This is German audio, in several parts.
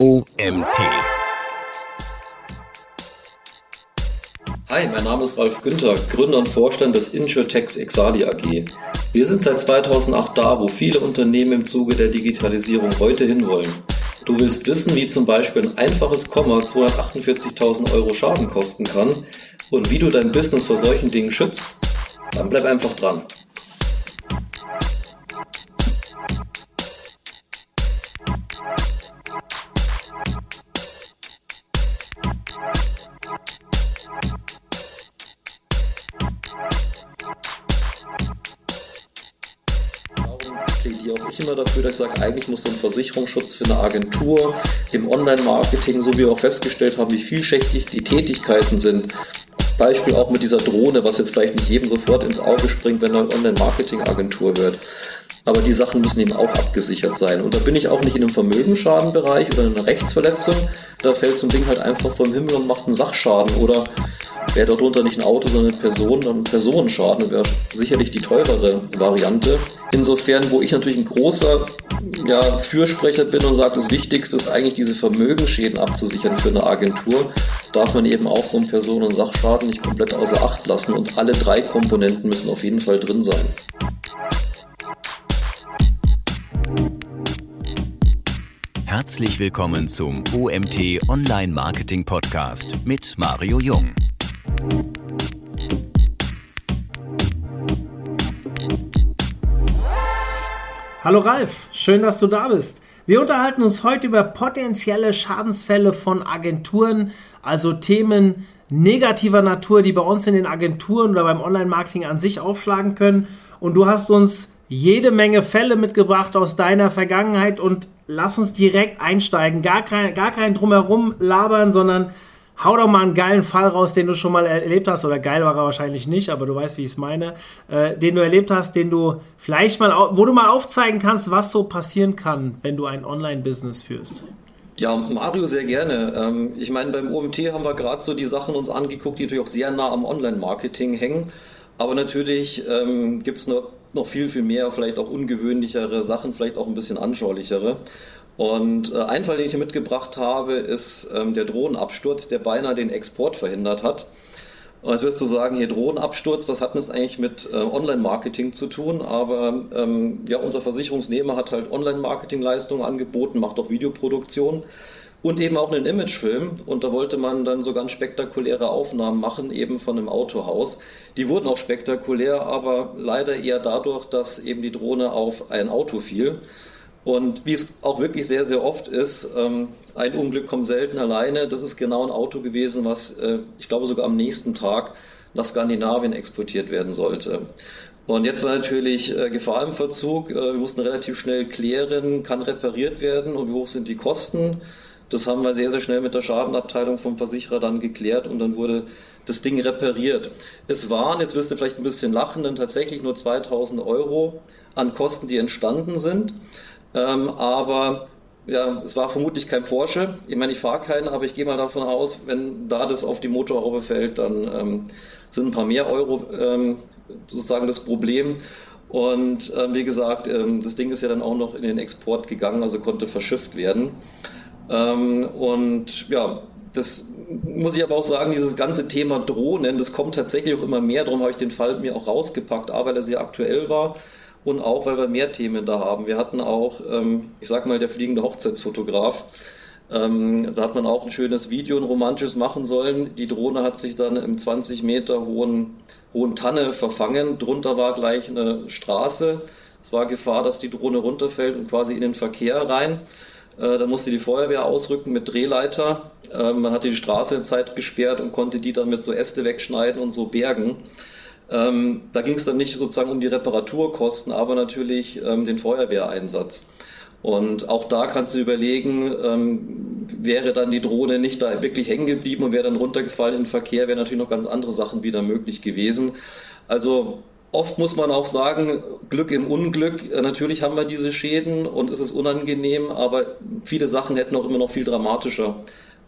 OMT. Hi, mein Name ist Ralf Günther, Gründer und Vorstand des Insurtex Exali AG. Wir sind seit 2008 da, wo viele Unternehmen im Zuge der Digitalisierung heute hinwollen. Du willst wissen, wie zum Beispiel ein einfaches Komma 248.000 Euro Schaden kosten kann und wie du dein Business vor solchen Dingen schützt? Dann bleib einfach dran. Dass ich sage, eigentlich muss so ein Versicherungsschutz für eine Agentur im Online-Marketing, so wie wir auch festgestellt haben, wie vielschichtig die Tätigkeiten sind. Beispiel auch mit dieser Drohne, was jetzt vielleicht nicht jedem sofort ins Auge springt, wenn er Online-Marketing-Agentur hört. Aber die Sachen müssen eben auch abgesichert sein. Und da bin ich auch nicht in einem Vermögensschadenbereich oder in einer Rechtsverletzung. Da fällt so ein Ding halt einfach vom Himmel und macht einen Sachschaden. Oder wäre darunter nicht ein Auto, sondern eine Person, dann Personenschaden wäre sicherlich die teurere Variante. Insofern, wo ich natürlich ein großer ja, Fürsprecher bin und sage, das Wichtigste ist eigentlich diese Vermögensschäden abzusichern für eine Agentur, darf man eben auch so einen Personen- und Sachschaden nicht komplett außer Acht lassen und alle drei Komponenten müssen auf jeden Fall drin sein. Herzlich willkommen zum OMT Online Marketing Podcast mit Mario Jung. Hallo Ralf, schön, dass du da bist. Wir unterhalten uns heute über potenzielle Schadensfälle von Agenturen, also Themen negativer Natur, die bei uns in den Agenturen oder beim Online-Marketing an sich aufschlagen können. Und du hast uns jede Menge Fälle mitgebracht aus deiner Vergangenheit und lass uns direkt einsteigen. Gar kein, gar kein Drumherum labern, sondern hau doch mal einen geilen Fall raus, den du schon mal erlebt hast. Oder geil war er wahrscheinlich nicht, aber du weißt, wie ich es meine. Äh, den du erlebt hast, den du vielleicht mal, wo du mal aufzeigen kannst, was so passieren kann, wenn du ein Online-Business führst. Ja, Mario, sehr gerne. Ähm, ich meine, beim OMT haben wir gerade so die Sachen uns angeguckt, die natürlich auch sehr nah am Online-Marketing hängen. Aber natürlich ähm, gibt es noch, noch viel, viel mehr, vielleicht auch ungewöhnlichere Sachen, vielleicht auch ein bisschen anschaulichere. Und äh, ein Fall, den ich hier mitgebracht habe, ist ähm, der Drohnenabsturz, der beinahe den Export verhindert hat. Und jetzt wirst du sagen, hier Drohnenabsturz, was hat das eigentlich mit äh, Online-Marketing zu tun? Aber ähm, ja, unser Versicherungsnehmer hat halt Online-Marketing-Leistungen angeboten, macht auch Videoproduktion und eben auch einen Imagefilm. Und da wollte man dann so ganz spektakuläre Aufnahmen machen, eben von einem Autohaus. Die wurden auch spektakulär, aber leider eher dadurch, dass eben die Drohne auf ein Auto fiel. Und wie es auch wirklich sehr, sehr oft ist, ähm, ein Unglück kommt selten alleine. Das ist genau ein Auto gewesen, was äh, ich glaube sogar am nächsten Tag nach Skandinavien exportiert werden sollte. Und jetzt war natürlich äh, Gefahr im Verzug. Äh, wir mussten relativ schnell klären, kann repariert werden und wie hoch sind die Kosten. Das haben wir sehr, sehr schnell mit der Schadenabteilung vom Versicherer dann geklärt und dann wurde das Ding repariert. Es waren, jetzt wirst du vielleicht ein bisschen lachen, dann tatsächlich nur 2000 Euro an Kosten, die entstanden sind. Ähm, aber ja, es war vermutlich kein Porsche. Ich meine, ich fahre keinen, aber ich gehe mal davon aus, wenn da das auf die Motorhaube fällt, dann ähm, sind ein paar mehr Euro ähm, sozusagen das Problem. Und ähm, wie gesagt, ähm, das Ding ist ja dann auch noch in den Export gegangen, also konnte verschifft werden. Ähm, und ja, das muss ich aber auch sagen, dieses ganze Thema Drohnen, das kommt tatsächlich auch immer mehr. Darum habe ich den Fall mir auch rausgepackt, A, weil er sehr aktuell war und auch, weil wir mehr Themen da haben. Wir hatten auch, ähm, ich sag mal, der fliegende Hochzeitsfotograf. Ähm, da hat man auch ein schönes Video, ein romantisches machen sollen. Die Drohne hat sich dann im 20 Meter hohen, hohen Tanne verfangen. Drunter war gleich eine Straße. Es war Gefahr, dass die Drohne runterfällt und quasi in den Verkehr rein. Äh, da musste die Feuerwehr ausrücken mit Drehleiter. Äh, man hatte die Straße in Zeit gesperrt und konnte die dann mit so Äste wegschneiden und so bergen. Ähm, da ging es dann nicht sozusagen um die Reparaturkosten, aber natürlich ähm, den Feuerwehreinsatz. Und auch da kannst du überlegen, ähm, wäre dann die Drohne nicht da wirklich hängen geblieben und wäre dann runtergefallen im Verkehr, wären natürlich noch ganz andere Sachen wieder möglich gewesen. Also oft muss man auch sagen, Glück im Unglück. Äh, natürlich haben wir diese Schäden und es ist unangenehm, aber viele Sachen hätten auch immer noch viel dramatischer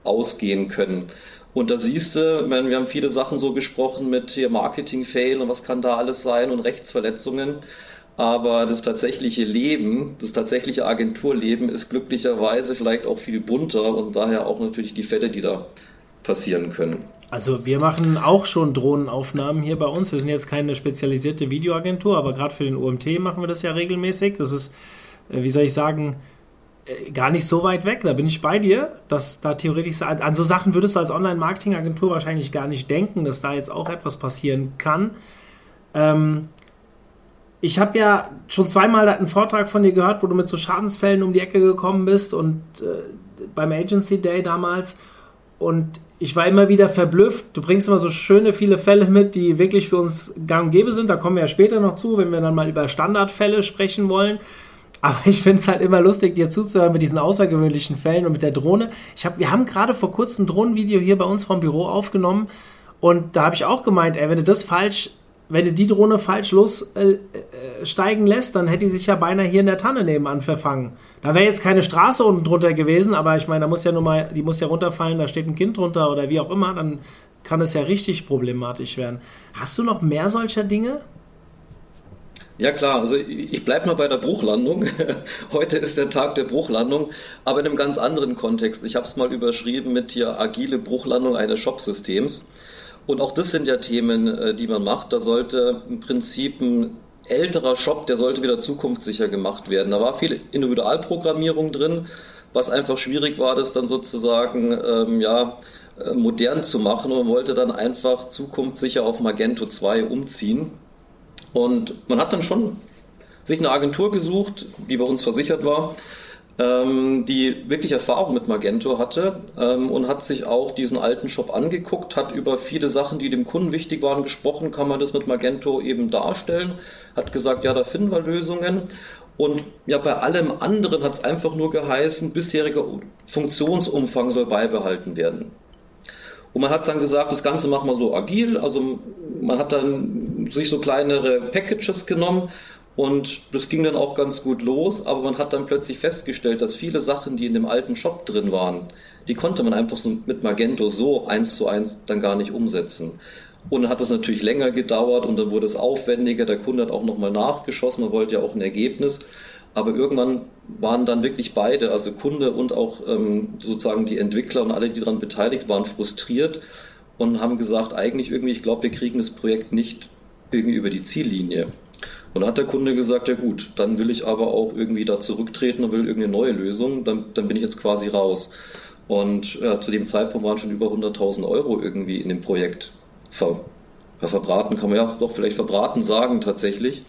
ausgehen können. Und da siehst du, meine, wir haben viele Sachen so gesprochen mit hier Marketing-Fail und was kann da alles sein und Rechtsverletzungen. Aber das tatsächliche Leben, das tatsächliche Agenturleben ist glücklicherweise vielleicht auch viel bunter und daher auch natürlich die Fälle, die da passieren können. Also wir machen auch schon Drohnenaufnahmen hier bei uns. Wir sind jetzt keine spezialisierte Videoagentur, aber gerade für den OMT machen wir das ja regelmäßig. Das ist, äh, wie soll ich sagen, gar nicht so weit weg. Da bin ich bei dir, dass da theoretisch an so Sachen würdest du als Online-Marketing-Agentur wahrscheinlich gar nicht denken, dass da jetzt auch etwas passieren kann. Ähm, ich habe ja schon zweimal einen Vortrag von dir gehört, wo du mit so Schadensfällen um die Ecke gekommen bist und äh, beim Agency Day damals. Und ich war immer wieder verblüfft. Du bringst immer so schöne viele Fälle mit, die wirklich für uns gang und gäbe sind. Da kommen wir ja später noch zu, wenn wir dann mal über Standardfälle sprechen wollen. Aber ich finde es halt immer lustig, dir zuzuhören mit diesen außergewöhnlichen Fällen und mit der Drohne. Ich hab, wir haben gerade vor kurzem ein Drohnenvideo hier bei uns vom Büro aufgenommen. Und da habe ich auch gemeint, ey, wenn du das falsch wenn du die Drohne falsch lossteigen äh, äh lässt, dann hätte die sich ja beinahe hier in der Tanne nebenan verfangen. Da wäre jetzt keine Straße unten drunter gewesen, aber ich meine, da muss ja nur mal, die muss ja runterfallen, da steht ein Kind drunter oder wie auch immer, dann kann es ja richtig problematisch werden. Hast du noch mehr solcher Dinge? Ja klar, also ich bleibe mal bei der Bruchlandung. Heute ist der Tag der Bruchlandung, aber in einem ganz anderen Kontext. Ich habe es mal überschrieben mit hier agile Bruchlandung eines Shopsystems. Und auch das sind ja Themen, äh, die man macht. Da sollte im Prinzip ein älterer Shop, der sollte wieder zukunftssicher gemacht werden. Da war viel Individualprogrammierung drin, was einfach schwierig war, das dann sozusagen ähm, ja, äh, modern zu machen. Und man wollte dann einfach zukunftssicher auf Magento 2 umziehen. Und man hat dann schon sich eine Agentur gesucht, die bei uns versichert war, ähm, die wirklich Erfahrung mit Magento hatte ähm, und hat sich auch diesen alten Shop angeguckt, hat über viele Sachen, die dem Kunden wichtig waren, gesprochen, kann man das mit Magento eben darstellen, hat gesagt, ja, da finden wir Lösungen. Und ja, bei allem anderen hat es einfach nur geheißen, bisheriger Funktionsumfang soll beibehalten werden. Und man hat dann gesagt, das Ganze machen wir so agil. Also man hat dann sich so kleinere Packages genommen und das ging dann auch ganz gut los, aber man hat dann plötzlich festgestellt, dass viele Sachen, die in dem alten Shop drin waren, die konnte man einfach so mit Magento so eins zu eins dann gar nicht umsetzen. Und dann hat es natürlich länger gedauert und dann wurde es aufwendiger. Der Kunde hat auch nochmal nachgeschossen, man wollte ja auch ein Ergebnis. Aber irgendwann waren dann wirklich beide, also Kunde und auch ähm, sozusagen die Entwickler und alle, die daran beteiligt waren, frustriert und haben gesagt, eigentlich irgendwie, ich glaube, wir kriegen das Projekt nicht irgendwie über die Ziellinie. Und dann hat der Kunde gesagt, ja gut, dann will ich aber auch irgendwie da zurücktreten und will irgendeine neue Lösung, dann, dann bin ich jetzt quasi raus. Und ja, zu dem Zeitpunkt waren schon über 100.000 Euro irgendwie in dem Projekt ver, verbraten, kann man ja doch vielleicht verbraten sagen tatsächlich.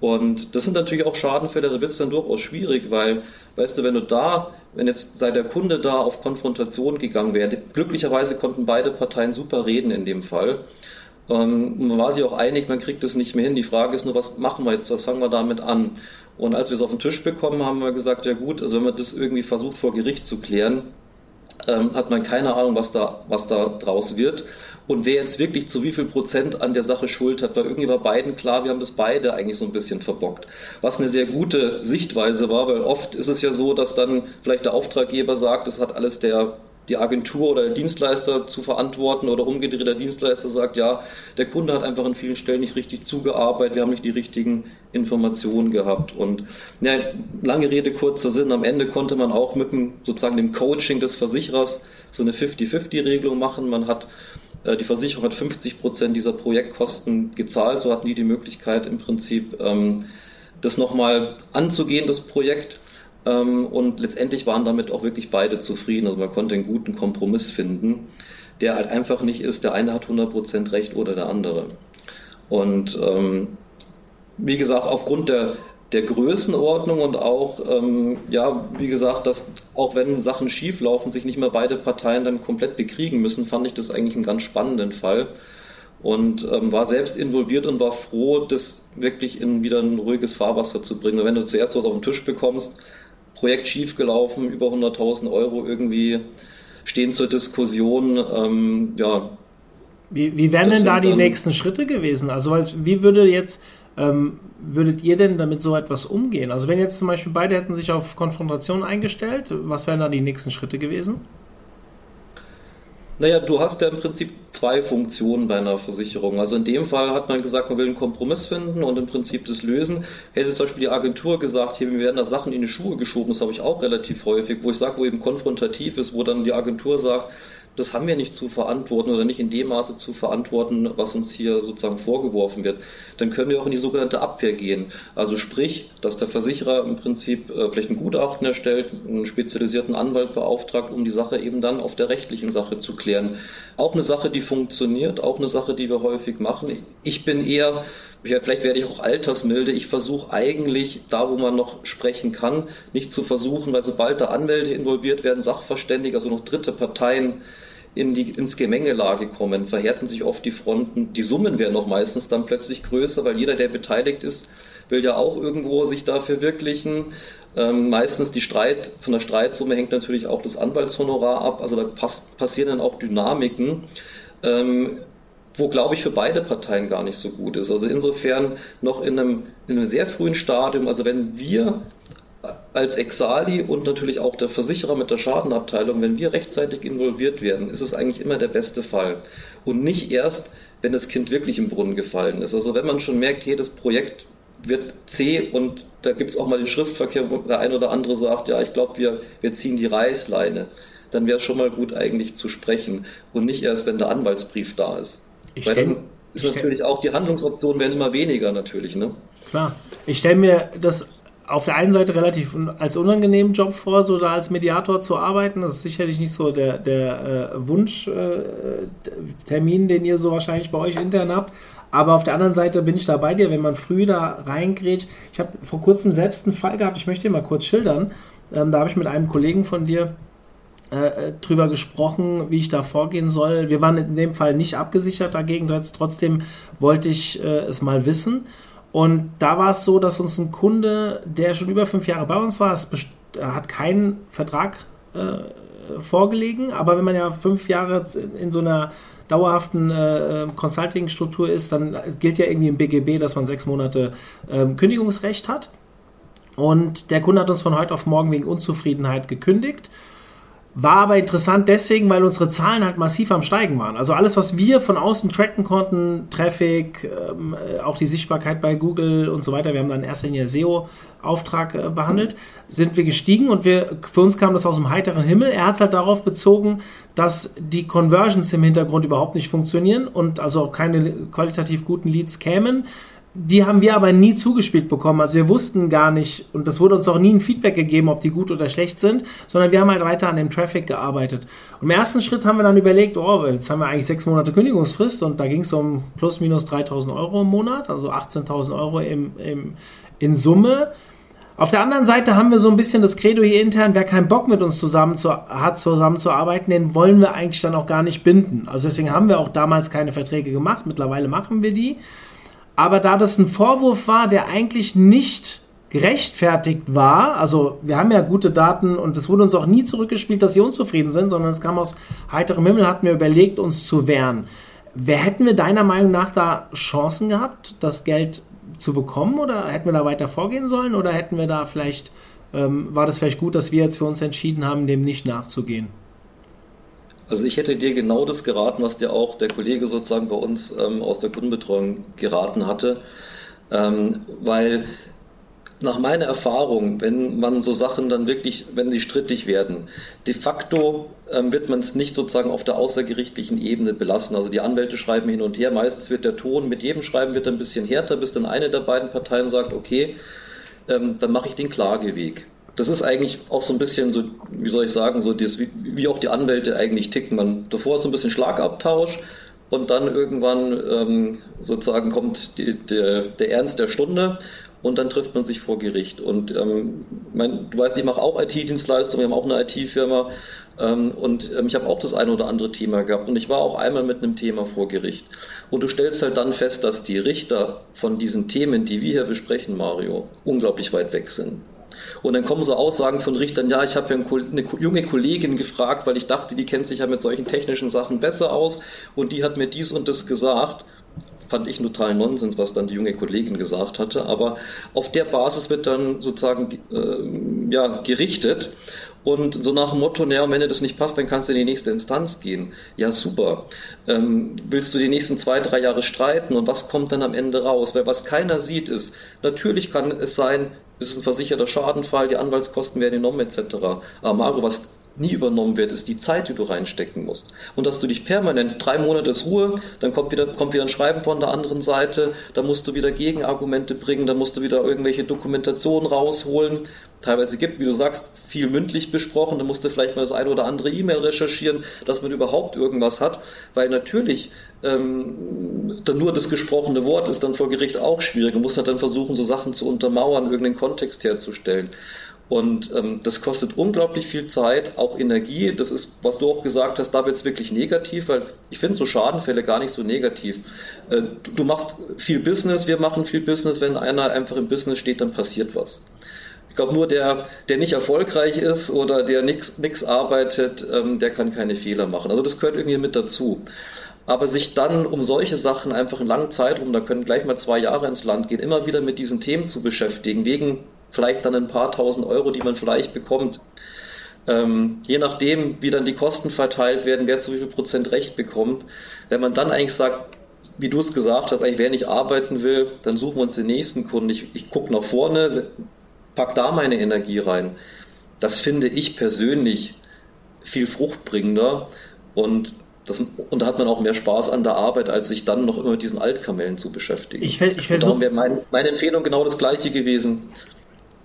Und das sind natürlich auch Schadenfälle, da wird es dann durchaus schwierig, weil, weißt du, wenn du da, wenn jetzt sei der Kunde da auf Konfrontation gegangen wäre, glücklicherweise konnten beide Parteien super reden in dem Fall. Ähm, man war sich auch einig, man kriegt es nicht mehr hin. Die Frage ist nur, was machen wir jetzt, was fangen wir damit an? Und als wir es auf den Tisch bekommen, haben wir gesagt, ja gut, also wenn man das irgendwie versucht vor Gericht zu klären, ähm, hat man keine Ahnung, was da, was da draus wird. Und wer jetzt wirklich zu wie viel Prozent an der Sache Schuld hat, weil irgendwie war beiden klar, wir haben das beide eigentlich so ein bisschen verbockt. Was eine sehr gute Sichtweise war, weil oft ist es ja so, dass dann vielleicht der Auftraggeber sagt, das hat alles der die Agentur oder der Dienstleister zu verantworten oder umgedreht der Dienstleister sagt, ja, der Kunde hat einfach an vielen Stellen nicht richtig zugearbeitet, wir haben nicht die richtigen Informationen gehabt. Und ja, lange Rede, kurzer Sinn, am Ende konnte man auch mit dem, sozusagen dem Coaching des Versicherers so eine 50-50-Regelung machen. Man hat äh, die Versicherung hat 50 Prozent dieser Projektkosten gezahlt, so hatten die die Möglichkeit im Prinzip ähm, das nochmal anzugehen, das Projekt und letztendlich waren damit auch wirklich beide zufrieden. Also man konnte einen guten Kompromiss finden, der halt einfach nicht ist, der eine hat 100% recht oder der andere. Und ähm, wie gesagt, aufgrund der, der Größenordnung und auch, ähm, ja, wie gesagt, dass auch wenn Sachen schief laufen, sich nicht mehr beide Parteien dann komplett bekriegen müssen, fand ich das eigentlich einen ganz spannenden Fall und ähm, war selbst involviert und war froh, das wirklich in wieder ein ruhiges Fahrwasser zu bringen. wenn du zuerst was auf den Tisch bekommst, Projekt schiefgelaufen, über 100.000 Euro irgendwie stehen zur Diskussion. Ähm, ja. Wie, wie wären denn da die nächsten Schritte gewesen? Also wie würde jetzt, ähm, würdet ihr denn damit so etwas umgehen? Also wenn jetzt zum Beispiel beide hätten sich auf Konfrontation eingestellt, was wären da die nächsten Schritte gewesen? Naja, du hast ja im Prinzip zwei Funktionen bei einer Versicherung. Also in dem Fall hat man gesagt, man will einen Kompromiss finden und im Prinzip das lösen. Hätte zum Beispiel die Agentur gesagt, hier, wir werden da Sachen in die Schuhe geschoben, das habe ich auch relativ häufig, wo ich sage, wo eben konfrontativ ist, wo dann die Agentur sagt, das haben wir nicht zu verantworten oder nicht in dem Maße zu verantworten, was uns hier sozusagen vorgeworfen wird, dann können wir auch in die sogenannte Abwehr gehen. Also sprich, dass der Versicherer im Prinzip äh, vielleicht ein Gutachten erstellt, einen spezialisierten Anwalt beauftragt, um die Sache eben dann auf der rechtlichen Sache zu klären. Auch eine Sache, die funktioniert, auch eine Sache, die wir häufig machen. Ich bin eher vielleicht werde ich auch altersmilde. Ich versuche eigentlich, da wo man noch sprechen kann, nicht zu versuchen, weil sobald da Anwälte involviert werden, Sachverständige, also noch dritte Parteien in die, ins Gemengelage kommen, verhärten sich oft die Fronten. Die Summen werden auch meistens dann plötzlich größer, weil jeder, der beteiligt ist, will ja auch irgendwo sich da verwirklichen. Ähm, meistens die Streit, von der Streitsumme hängt natürlich auch das Anwaltshonorar ab. Also da pass, passieren dann auch Dynamiken, ähm, wo glaube ich für beide Parteien gar nicht so gut ist. Also insofern noch in einem, in einem sehr frühen Stadium, also wenn wir als Exali und natürlich auch der Versicherer mit der Schadenabteilung, wenn wir rechtzeitig involviert werden, ist es eigentlich immer der beste Fall. Und nicht erst, wenn das Kind wirklich im Brunnen gefallen ist. Also wenn man schon merkt, jedes Projekt wird zäh und da gibt es auch mal den Schriftverkehr, wo der ein oder andere sagt, ja, ich glaube, wir, wir ziehen die Reißleine, dann wäre es schon mal gut eigentlich zu sprechen und nicht erst, wenn der Anwaltsbrief da ist. Ich Weil dann ist natürlich auch, die Handlungsoptionen werden immer weniger natürlich. Ne? Klar. Ich stelle mir das auf der einen Seite relativ als unangenehmen Job vor, so da als Mediator zu arbeiten. Das ist sicherlich nicht so der, der äh, Wunschtermin, äh, den ihr so wahrscheinlich bei euch intern habt. Aber auf der anderen Seite bin ich da bei dir, wenn man früh da reingrätscht. Ich habe vor kurzem selbst einen Fall gehabt, ich möchte ihn mal kurz schildern. Ähm, da habe ich mit einem Kollegen von dir äh, drüber gesprochen, wie ich da vorgehen soll. Wir waren in dem Fall nicht abgesichert dagegen, trotzdem wollte ich äh, es mal wissen. Und da war es so, dass uns ein Kunde, der schon über fünf Jahre bei uns war, es hat keinen Vertrag äh, vorgelegen, aber wenn man ja fünf Jahre in so einer dauerhaften äh, Consulting-Struktur ist, dann gilt ja irgendwie im BGB, dass man sechs Monate äh, Kündigungsrecht hat. Und der Kunde hat uns von heute auf morgen wegen Unzufriedenheit gekündigt. War aber interessant deswegen, weil unsere Zahlen halt massiv am Steigen waren. Also alles, was wir von außen tracken konnten, Traffic, ähm, äh, auch die Sichtbarkeit bei Google und so weiter, wir haben dann in SEO-Auftrag äh, behandelt, sind wir gestiegen und wir, für uns kam das aus dem heiteren Himmel. Er hat es halt darauf bezogen, dass die Conversions im Hintergrund überhaupt nicht funktionieren und also auch keine qualitativ guten Leads kämen die haben wir aber nie zugespielt bekommen. Also wir wussten gar nicht, und das wurde uns auch nie ein Feedback gegeben, ob die gut oder schlecht sind, sondern wir haben halt weiter an dem Traffic gearbeitet. Und im ersten Schritt haben wir dann überlegt, oh, jetzt haben wir eigentlich sechs Monate Kündigungsfrist und da ging es um plus minus 3000 Euro im Monat, also 18.000 Euro im, im, in Summe. Auf der anderen Seite haben wir so ein bisschen das Credo hier intern, wer keinen Bock mit uns zusammen zu, hat, zusammenzuarbeiten, den wollen wir eigentlich dann auch gar nicht binden. Also deswegen haben wir auch damals keine Verträge gemacht. Mittlerweile machen wir die. Aber da das ein Vorwurf war, der eigentlich nicht gerechtfertigt war, also wir haben ja gute Daten und es wurde uns auch nie zurückgespielt, dass sie unzufrieden sind, sondern es kam aus heiterem Himmel, hatten wir überlegt, uns zu wehren. Wer hätten wir deiner Meinung nach da Chancen gehabt, das Geld zu bekommen oder hätten wir da weiter vorgehen sollen oder hätten wir da vielleicht, ähm, war das vielleicht gut, dass wir jetzt für uns entschieden haben, dem nicht nachzugehen? Also ich hätte dir genau das geraten, was dir auch der Kollege sozusagen bei uns ähm, aus der Kundenbetreuung geraten hatte, ähm, weil nach meiner Erfahrung, wenn man so Sachen dann wirklich, wenn sie strittig werden, de facto ähm, wird man es nicht sozusagen auf der außergerichtlichen Ebene belassen. Also die Anwälte schreiben hin und her, meistens wird der Ton mit jedem Schreiben wird ein bisschen härter, bis dann eine der beiden Parteien sagt, okay, ähm, dann mache ich den Klageweg das ist eigentlich auch so ein bisschen so, wie soll ich sagen, so das, wie, wie auch die Anwälte eigentlich ticken. Man, davor ist so ein bisschen Schlagabtausch und dann irgendwann ähm, sozusagen kommt die, der, der Ernst der Stunde und dann trifft man sich vor Gericht. Und ähm, mein, du weißt, ich mache auch IT-Dienstleistungen, wir haben auch eine IT-Firma ähm, und ähm, ich habe auch das eine oder andere Thema gehabt und ich war auch einmal mit einem Thema vor Gericht. Und du stellst halt dann fest, dass die Richter von diesen Themen, die wir hier besprechen, Mario, unglaublich weit weg sind. Und dann kommen so Aussagen von Richtern, ja, ich habe ja eine junge Kollegin gefragt, weil ich dachte, die kennt sich ja mit solchen technischen Sachen besser aus und die hat mir dies und das gesagt. Fand ich total Nonsens, was dann die junge Kollegin gesagt hatte. Aber auf der Basis wird dann sozusagen äh, ja, gerichtet. Und so nach dem Motto, naja, wenn dir das nicht passt, dann kannst du in die nächste Instanz gehen. Ja, super. Ähm, willst du die nächsten zwei, drei Jahre streiten und was kommt dann am Ende raus? Weil was keiner sieht ist, natürlich kann es sein, es ist ein versicherter Schadenfall, die Anwaltskosten werden enorm etc. Aber Mario, was nie übernommen wird, ist die Zeit, die du reinstecken musst. Und dass du dich permanent, drei Monate ist Ruhe, dann kommt wieder, kommt wieder ein Schreiben von der anderen Seite, da musst du wieder Gegenargumente bringen, da musst du wieder irgendwelche Dokumentationen rausholen. Teilweise gibt, wie du sagst, viel mündlich besprochen, da musst du vielleicht mal das eine oder andere E-Mail recherchieren, dass man überhaupt irgendwas hat, weil natürlich ähm, dann nur das gesprochene Wort ist dann vor Gericht auch schwierig. Man muss halt dann versuchen, so Sachen zu untermauern, irgendeinen Kontext herzustellen. Und ähm, das kostet unglaublich viel Zeit, auch Energie. Das ist, was du auch gesagt hast, da wird es wirklich negativ, weil ich finde so Schadenfälle gar nicht so negativ. Äh, du, du, machst viel Business, wir machen viel Business. Wenn einer einfach im Business steht, dann passiert was. Ich glaube, nur der, der nicht erfolgreich ist oder der nichts arbeitet, ähm, der kann keine Fehler machen. Also das gehört irgendwie mit dazu. Aber sich dann um solche Sachen einfach einen langen Zeitraum, da können gleich mal zwei Jahre ins Land gehen, immer wieder mit diesen Themen zu beschäftigen, wegen vielleicht dann ein paar tausend Euro, die man vielleicht bekommt. Ähm, je nachdem, wie dann die Kosten verteilt werden, wer zu wie viel Prozent Recht bekommt. Wenn man dann eigentlich sagt, wie du es gesagt hast, eigentlich wer nicht arbeiten will, dann suchen wir uns den nächsten Kunden. Ich, ich gucke nach vorne, pack da meine Energie rein. Das finde ich persönlich viel fruchtbringender und das, und da hat man auch mehr Spaß an der Arbeit, als sich dann noch immer mit diesen Altkamellen zu beschäftigen. Ich, ich versuch, wäre mein, meine Empfehlung genau das gleiche gewesen.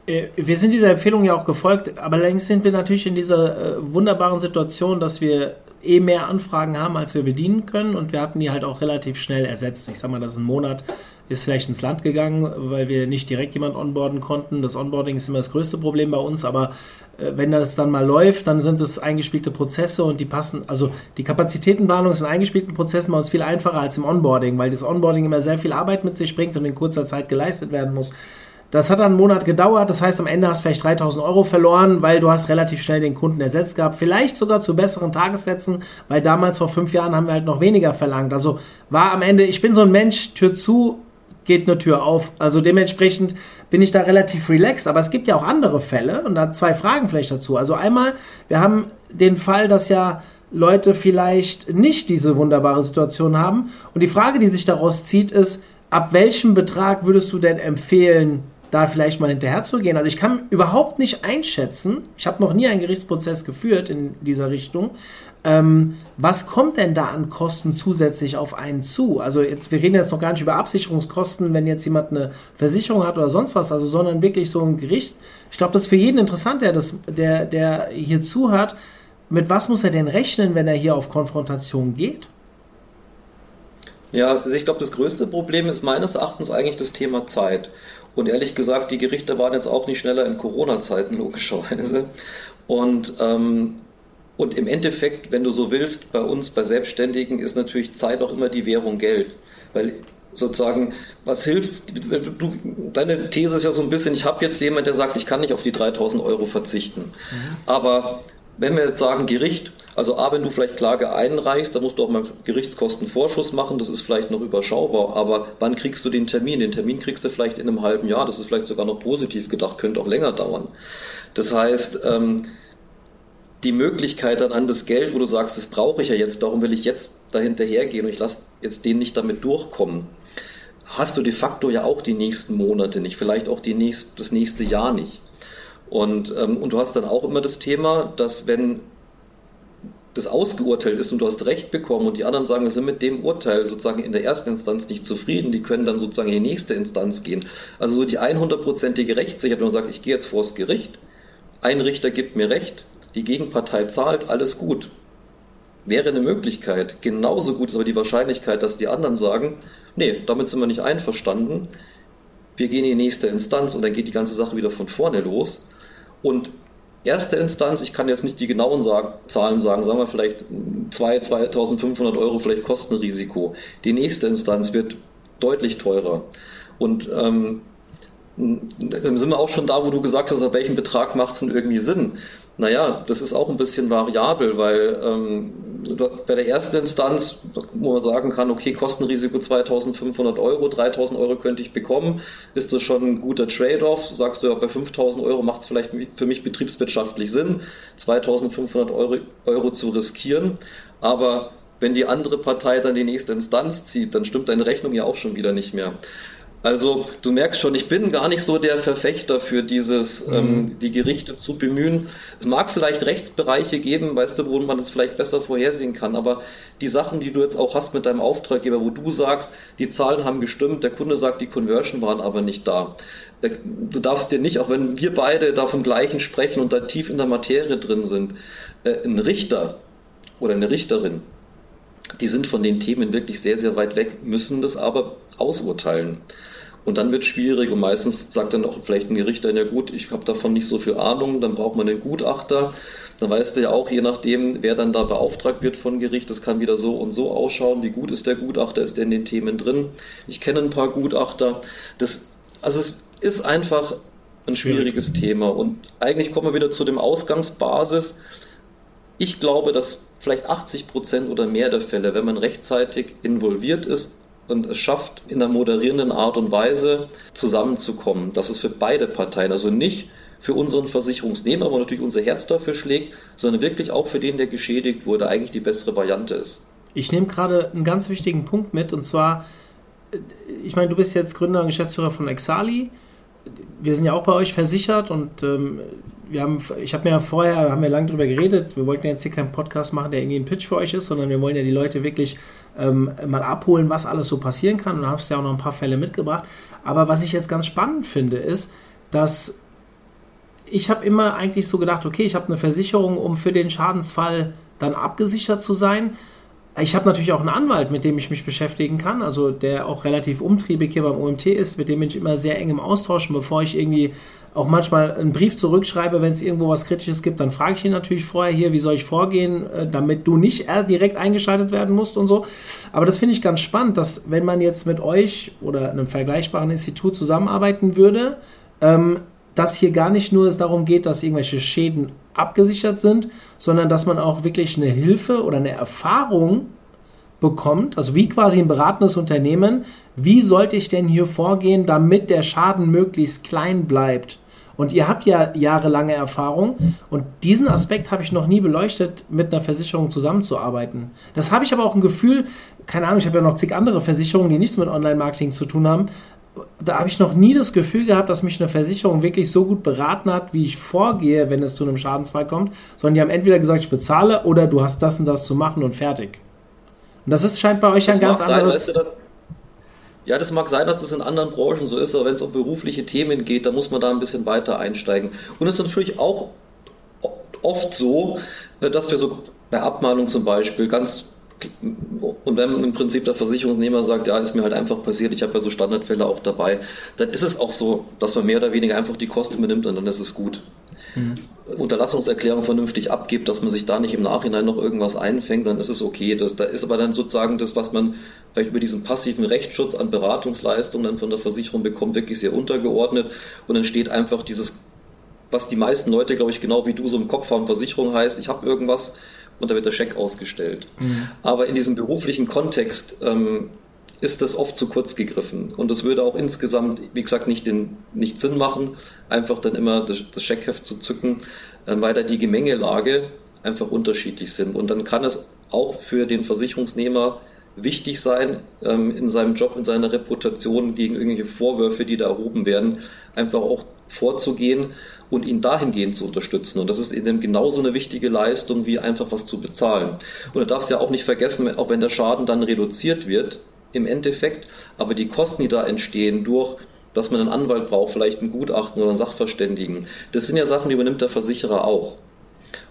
Äh, wir sind dieser Empfehlung ja auch gefolgt, aber längst sind wir natürlich in dieser äh, wunderbaren Situation, dass wir eh mehr Anfragen haben, als wir bedienen können und wir hatten die halt auch relativ schnell ersetzt. Ich sag mal, das ist ein Monat, ist vielleicht ins Land gegangen, weil wir nicht direkt jemand onboarden konnten. Das Onboarding ist immer das größte Problem bei uns, aber äh, wenn das dann mal läuft, dann sind es eingespielte Prozesse und die passen, also die Kapazitätenplanung ist in eingespielten Prozessen bei uns viel einfacher als im Onboarding, weil das Onboarding immer sehr viel Arbeit mit sich bringt und in kurzer Zeit geleistet werden muss. Das hat dann einen Monat gedauert, das heißt, am Ende hast du vielleicht 3000 Euro verloren, weil du hast relativ schnell den Kunden ersetzt gehabt. Vielleicht sogar zu besseren Tagessätzen, weil damals vor fünf Jahren haben wir halt noch weniger verlangt. Also war am Ende, ich bin so ein Mensch, Tür zu, geht eine Tür auf. Also dementsprechend bin ich da relativ relaxed. Aber es gibt ja auch andere Fälle und da zwei Fragen vielleicht dazu. Also einmal, wir haben den Fall, dass ja Leute vielleicht nicht diese wunderbare Situation haben. Und die Frage, die sich daraus zieht, ist, ab welchem Betrag würdest du denn empfehlen, da vielleicht mal hinterher zu gehen. Also ich kann überhaupt nicht einschätzen, ich habe noch nie einen Gerichtsprozess geführt in dieser Richtung, ähm, was kommt denn da an Kosten zusätzlich auf einen zu? Also jetzt, wir reden jetzt noch gar nicht über Absicherungskosten, wenn jetzt jemand eine Versicherung hat oder sonst was, also sondern wirklich so ein Gericht. Ich glaube, das ist für jeden interessant, der, das, der, der hier zuhört. Mit was muss er denn rechnen, wenn er hier auf Konfrontation geht? Ja, also ich glaube, das größte Problem ist meines Erachtens eigentlich das Thema Zeit. Und ehrlich gesagt, die Gerichte waren jetzt auch nicht schneller in Corona-Zeiten, logischerweise. Und, ähm, und im Endeffekt, wenn du so willst, bei uns, bei Selbstständigen, ist natürlich Zeit auch immer die Währung Geld. Weil sozusagen, was hilft, du, deine These ist ja so ein bisschen, ich habe jetzt jemand, der sagt, ich kann nicht auf die 3000 Euro verzichten. Mhm. Aber wenn wir jetzt sagen Gericht, also A, wenn du vielleicht Klage einreichst, dann musst du auch mal Gerichtskostenvorschuss machen, das ist vielleicht noch überschaubar, aber wann kriegst du den Termin? Den Termin kriegst du vielleicht in einem halben Jahr, das ist vielleicht sogar noch positiv gedacht, könnte auch länger dauern. Das heißt, ähm, die Möglichkeit dann an das Geld, wo du sagst, das brauche ich ja jetzt, darum will ich jetzt dahinterher gehen und ich lasse jetzt den nicht damit durchkommen, hast du de facto ja auch die nächsten Monate nicht, vielleicht auch die nächst, das nächste Jahr nicht. Und, ähm, und du hast dann auch immer das Thema, dass wenn das ausgeurteilt ist und du hast Recht bekommen und die anderen sagen, wir sind mit dem Urteil sozusagen in der ersten Instanz nicht zufrieden, die können dann sozusagen in die nächste Instanz gehen. Also so die 100%ige Rechtssicherheit, wenn man sagt, ich gehe jetzt vors Gericht, ein Richter gibt mir Recht, die Gegenpartei zahlt, alles gut. Wäre eine Möglichkeit. Genauso gut ist aber die Wahrscheinlichkeit, dass die anderen sagen, nee, damit sind wir nicht einverstanden, wir gehen in die nächste Instanz und dann geht die ganze Sache wieder von vorne los. Und erste Instanz, ich kann jetzt nicht die genauen Zahlen sagen, sagen wir vielleicht 2, 2500 Euro vielleicht Kostenrisiko. Die nächste Instanz wird deutlich teurer. Und ähm, sind wir auch schon da, wo du gesagt hast, auf welchen Betrag macht es denn irgendwie Sinn? Naja, das ist auch ein bisschen variabel, weil ähm, bei der ersten Instanz, wo man sagen kann, okay, Kostenrisiko 2500 Euro, 3000 Euro könnte ich bekommen, ist das schon ein guter Trade-off. Sagst du ja, bei 5000 Euro macht es vielleicht für mich betriebswirtschaftlich Sinn, 2500 Euro, Euro zu riskieren. Aber wenn die andere Partei dann die nächste Instanz zieht, dann stimmt deine Rechnung ja auch schon wieder nicht mehr. Also du merkst schon, ich bin gar nicht so der Verfechter für dieses, mhm. ähm, die Gerichte zu bemühen. Es mag vielleicht Rechtsbereiche geben, weißt du, wo man das vielleicht besser vorhersehen kann, aber die Sachen, die du jetzt auch hast mit deinem Auftraggeber, wo du sagst, die Zahlen haben gestimmt, der Kunde sagt, die Conversion waren aber nicht da. Äh, du darfst dir nicht, auch wenn wir beide da vom Gleichen sprechen und da tief in der Materie drin sind, äh, ein Richter oder eine Richterin, die sind von den Themen wirklich sehr, sehr weit weg, müssen das aber ausurteilen. Und dann wird es schwierig und meistens sagt dann auch vielleicht ein Gericht ja gut, ich habe davon nicht so viel Ahnung, dann braucht man einen Gutachter. Dann weißt du ja auch, je nachdem, wer dann da beauftragt wird von Gericht, das kann wieder so und so ausschauen. Wie gut ist der Gutachter, ist der in den Themen drin? Ich kenne ein paar Gutachter. Das, also es ist einfach ein schwieriges Thema. Und eigentlich kommen wir wieder zu dem Ausgangsbasis. Ich glaube, dass vielleicht 80 Prozent oder mehr der Fälle, wenn man rechtzeitig involviert ist und es schafft, in einer moderierenden Art und Weise zusammenzukommen, dass es für beide Parteien, also nicht für unseren Versicherungsnehmer, aber natürlich unser Herz dafür schlägt, sondern wirklich auch für den, der geschädigt wurde, eigentlich die bessere Variante ist. Ich nehme gerade einen ganz wichtigen Punkt mit und zwar, ich meine, du bist jetzt Gründer und Geschäftsführer von Exali. Wir sind ja auch bei euch versichert und ähm, wir haben, ich habe mir vorher, haben wir lange darüber geredet, wir wollten jetzt hier keinen Podcast machen, der irgendwie ein Pitch für euch ist, sondern wir wollen ja die Leute wirklich ähm, mal abholen, was alles so passieren kann. Und da hast du ja auch noch ein paar Fälle mitgebracht. Aber was ich jetzt ganz spannend finde, ist, dass ich habe immer eigentlich so gedacht, okay, ich habe eine Versicherung, um für den Schadensfall dann abgesichert zu sein. Ich habe natürlich auch einen Anwalt, mit dem ich mich beschäftigen kann, also der auch relativ umtriebig hier beim OMT ist, mit dem bin ich immer sehr eng im Austausch. bevor ich irgendwie auch manchmal einen Brief zurückschreibe, wenn es irgendwo was Kritisches gibt, dann frage ich ihn natürlich vorher hier, wie soll ich vorgehen, äh, damit du nicht direkt eingeschaltet werden musst und so. Aber das finde ich ganz spannend, dass wenn man jetzt mit euch oder einem vergleichbaren Institut zusammenarbeiten würde, ähm, dass hier gar nicht nur es darum geht, dass irgendwelche Schäden abgesichert sind, sondern dass man auch wirklich eine Hilfe oder eine Erfahrung bekommt, also wie quasi ein beratendes Unternehmen, wie sollte ich denn hier vorgehen, damit der Schaden möglichst klein bleibt? Und ihr habt ja jahrelange Erfahrung und diesen Aspekt habe ich noch nie beleuchtet, mit einer Versicherung zusammenzuarbeiten. Das habe ich aber auch ein Gefühl, keine Ahnung, ich habe ja noch zig andere Versicherungen, die nichts mit Online-Marketing zu tun haben. Da habe ich noch nie das Gefühl gehabt, dass mich eine Versicherung wirklich so gut beraten hat, wie ich vorgehe, wenn es zu einem Schadensfall kommt, sondern die haben entweder gesagt, ich bezahle oder du hast das und das zu machen und fertig. Und das ist, scheint bei euch das ein ganz anderes. Sein, weißt du, ja, das mag sein, dass das in anderen Branchen so ist, aber wenn es um berufliche Themen geht, dann muss man da ein bisschen weiter einsteigen. Und es ist natürlich auch oft so, dass wir so bei Abmahnung zum Beispiel ganz und wenn im Prinzip der Versicherungsnehmer sagt, ja, ist mir halt einfach passiert, ich habe ja so Standardfälle auch dabei, dann ist es auch so, dass man mehr oder weniger einfach die Kosten übernimmt und dann ist es gut mhm. Unterlassungserklärung vernünftig abgibt, dass man sich da nicht im Nachhinein noch irgendwas einfängt, dann ist es okay. Das, da ist aber dann sozusagen das, was man vielleicht über diesen passiven Rechtsschutz an Beratungsleistungen dann von der Versicherung bekommt, wirklich sehr untergeordnet und dann steht einfach dieses, was die meisten Leute, glaube ich, genau wie du so im Kopf haben, Versicherung heißt, ich habe irgendwas und da wird der Scheck ausgestellt. Mhm. Aber in diesem beruflichen Kontext ähm, ist das oft zu kurz gegriffen. Und das würde auch insgesamt, wie gesagt, nicht, den, nicht Sinn machen, einfach dann immer das, das Scheckheft zu zücken, äh, weil da die Gemengelage einfach unterschiedlich sind. Und dann kann es auch für den Versicherungsnehmer wichtig sein, ähm, in seinem Job, in seiner Reputation gegen irgendwelche Vorwürfe, die da erhoben werden, einfach auch vorzugehen und ihn dahingehend zu unterstützen. Und das ist eben genauso eine wichtige Leistung, wie einfach was zu bezahlen. Und du darfst ja auch nicht vergessen, auch wenn der Schaden dann reduziert wird, im Endeffekt, aber die Kosten, die da entstehen durch dass man einen Anwalt braucht, vielleicht einen Gutachten oder einen Sachverständigen. Das sind ja Sachen, die übernimmt der Versicherer auch.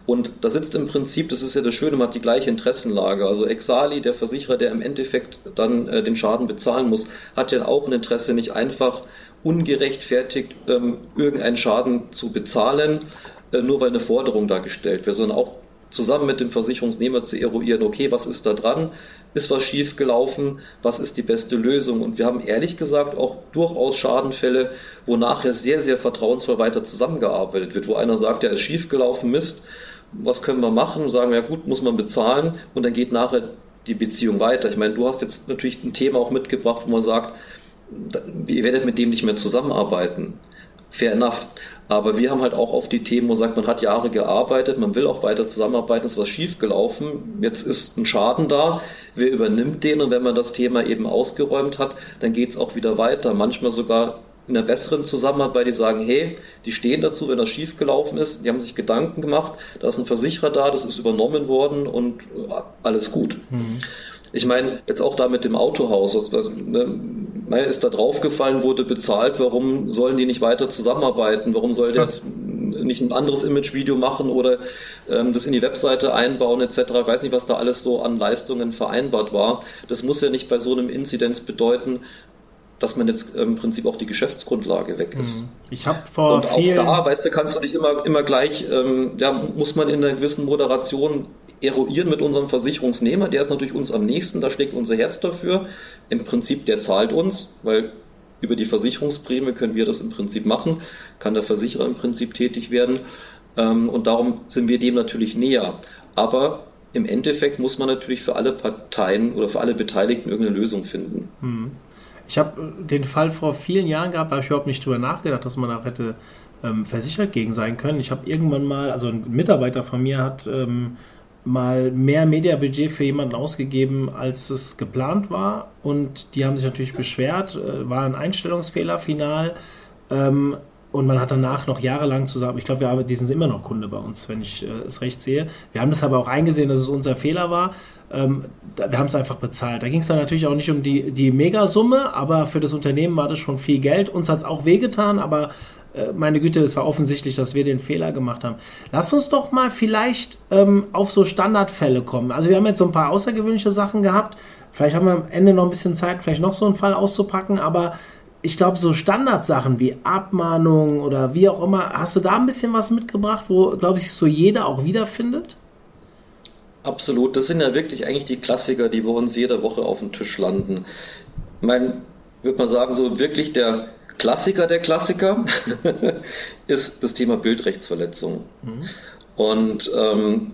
Und da sitzt im Prinzip, das ist ja das Schöne, man hat die gleiche Interessenlage. Also Exali, der Versicherer, der im Endeffekt dann äh, den Schaden bezahlen muss, hat ja auch ein Interesse, nicht einfach ungerechtfertigt ähm, irgendeinen Schaden zu bezahlen, äh, nur weil eine Forderung da gestellt wird, sondern auch zusammen mit dem Versicherungsnehmer zu eruieren, okay, was ist da dran? Ist was schief gelaufen? Was ist die beste Lösung? Und wir haben ehrlich gesagt auch durchaus Schadenfälle, wo nachher sehr, sehr vertrauensvoll weiter zusammengearbeitet wird, wo einer sagt, ja, ist schief gelaufen, Mist, was können wir machen? Sagen wir, ja gut, muss man bezahlen und dann geht nachher die Beziehung weiter. Ich meine, du hast jetzt natürlich ein Thema auch mitgebracht, wo man sagt, ihr werdet mit dem nicht mehr zusammenarbeiten. Fair enough. Aber wir haben halt auch oft die Themen, wo sagt, man hat Jahre gearbeitet, man will auch weiter zusammenarbeiten, ist was schiefgelaufen, jetzt ist ein Schaden da, wer übernimmt den und wenn man das Thema eben ausgeräumt hat, dann geht es auch wieder weiter. Manchmal sogar in einer besseren Zusammenarbeit, die sagen, hey, die stehen dazu, wenn das schiefgelaufen ist, die haben sich Gedanken gemacht, da ist ein Versicherer da, das ist übernommen worden und alles gut. Mhm. Ich meine, jetzt auch da mit dem Autohaus, was, was, ne, ist da draufgefallen, wurde bezahlt, warum sollen die nicht weiter zusammenarbeiten? Warum soll der jetzt nicht ein anderes Imagevideo machen oder ähm, das in die Webseite einbauen etc. Ich weiß nicht, was da alles so an Leistungen vereinbart war. Das muss ja nicht bei so einem Inzidenz bedeuten, dass man jetzt im Prinzip auch die Geschäftsgrundlage weg ist. Mhm. Ich habe vor Und auch da, weißt du, kannst du nicht immer, immer gleich, ähm, ja, muss man in einer gewissen Moderation eruieren mit unserem Versicherungsnehmer. Der ist natürlich uns am nächsten, da schlägt unser Herz dafür. Im Prinzip, der zahlt uns, weil über die Versicherungsprämie können wir das im Prinzip machen, kann der Versicherer im Prinzip tätig werden. Ähm, und darum sind wir dem natürlich näher. Aber im Endeffekt muss man natürlich für alle Parteien oder für alle Beteiligten irgendeine Lösung finden. Mhm. Ich habe den Fall vor vielen Jahren gehabt, da habe ich überhaupt nicht drüber nachgedacht, dass man da hätte ähm, versichert gegen sein können. Ich habe irgendwann mal, also ein Mitarbeiter von mir hat ähm, mal mehr Mediabudget für jemanden ausgegeben, als es geplant war. Und die haben sich natürlich beschwert, äh, war ein Einstellungsfehler final. Ähm, und man hat danach noch jahrelang zusammen, ich glaube, wir haben, die sind immer noch Kunde bei uns, wenn ich äh, es recht sehe. Wir haben das aber auch eingesehen, dass es unser Fehler war. Ähm, wir haben es einfach bezahlt. Da ging es dann natürlich auch nicht um die, die Megasumme, aber für das Unternehmen war das schon viel Geld. Uns hat es auch wehgetan, aber meine Güte, es war offensichtlich, dass wir den Fehler gemacht haben. Lass uns doch mal vielleicht ähm, auf so Standardfälle kommen. Also wir haben jetzt so ein paar außergewöhnliche Sachen gehabt. Vielleicht haben wir am Ende noch ein bisschen Zeit, vielleicht noch so einen Fall auszupacken, aber ich glaube, so Standardsachen wie Abmahnung oder wie auch immer, hast du da ein bisschen was mitgebracht, wo, glaube ich, so jeder auch wiederfindet? Absolut, das sind ja wirklich eigentlich die Klassiker, die bei uns jede Woche auf dem Tisch landen. Ich meine, würde man sagen, so wirklich der Klassiker der Klassiker ist das Thema Bildrechtsverletzung. Mhm. Und ähm,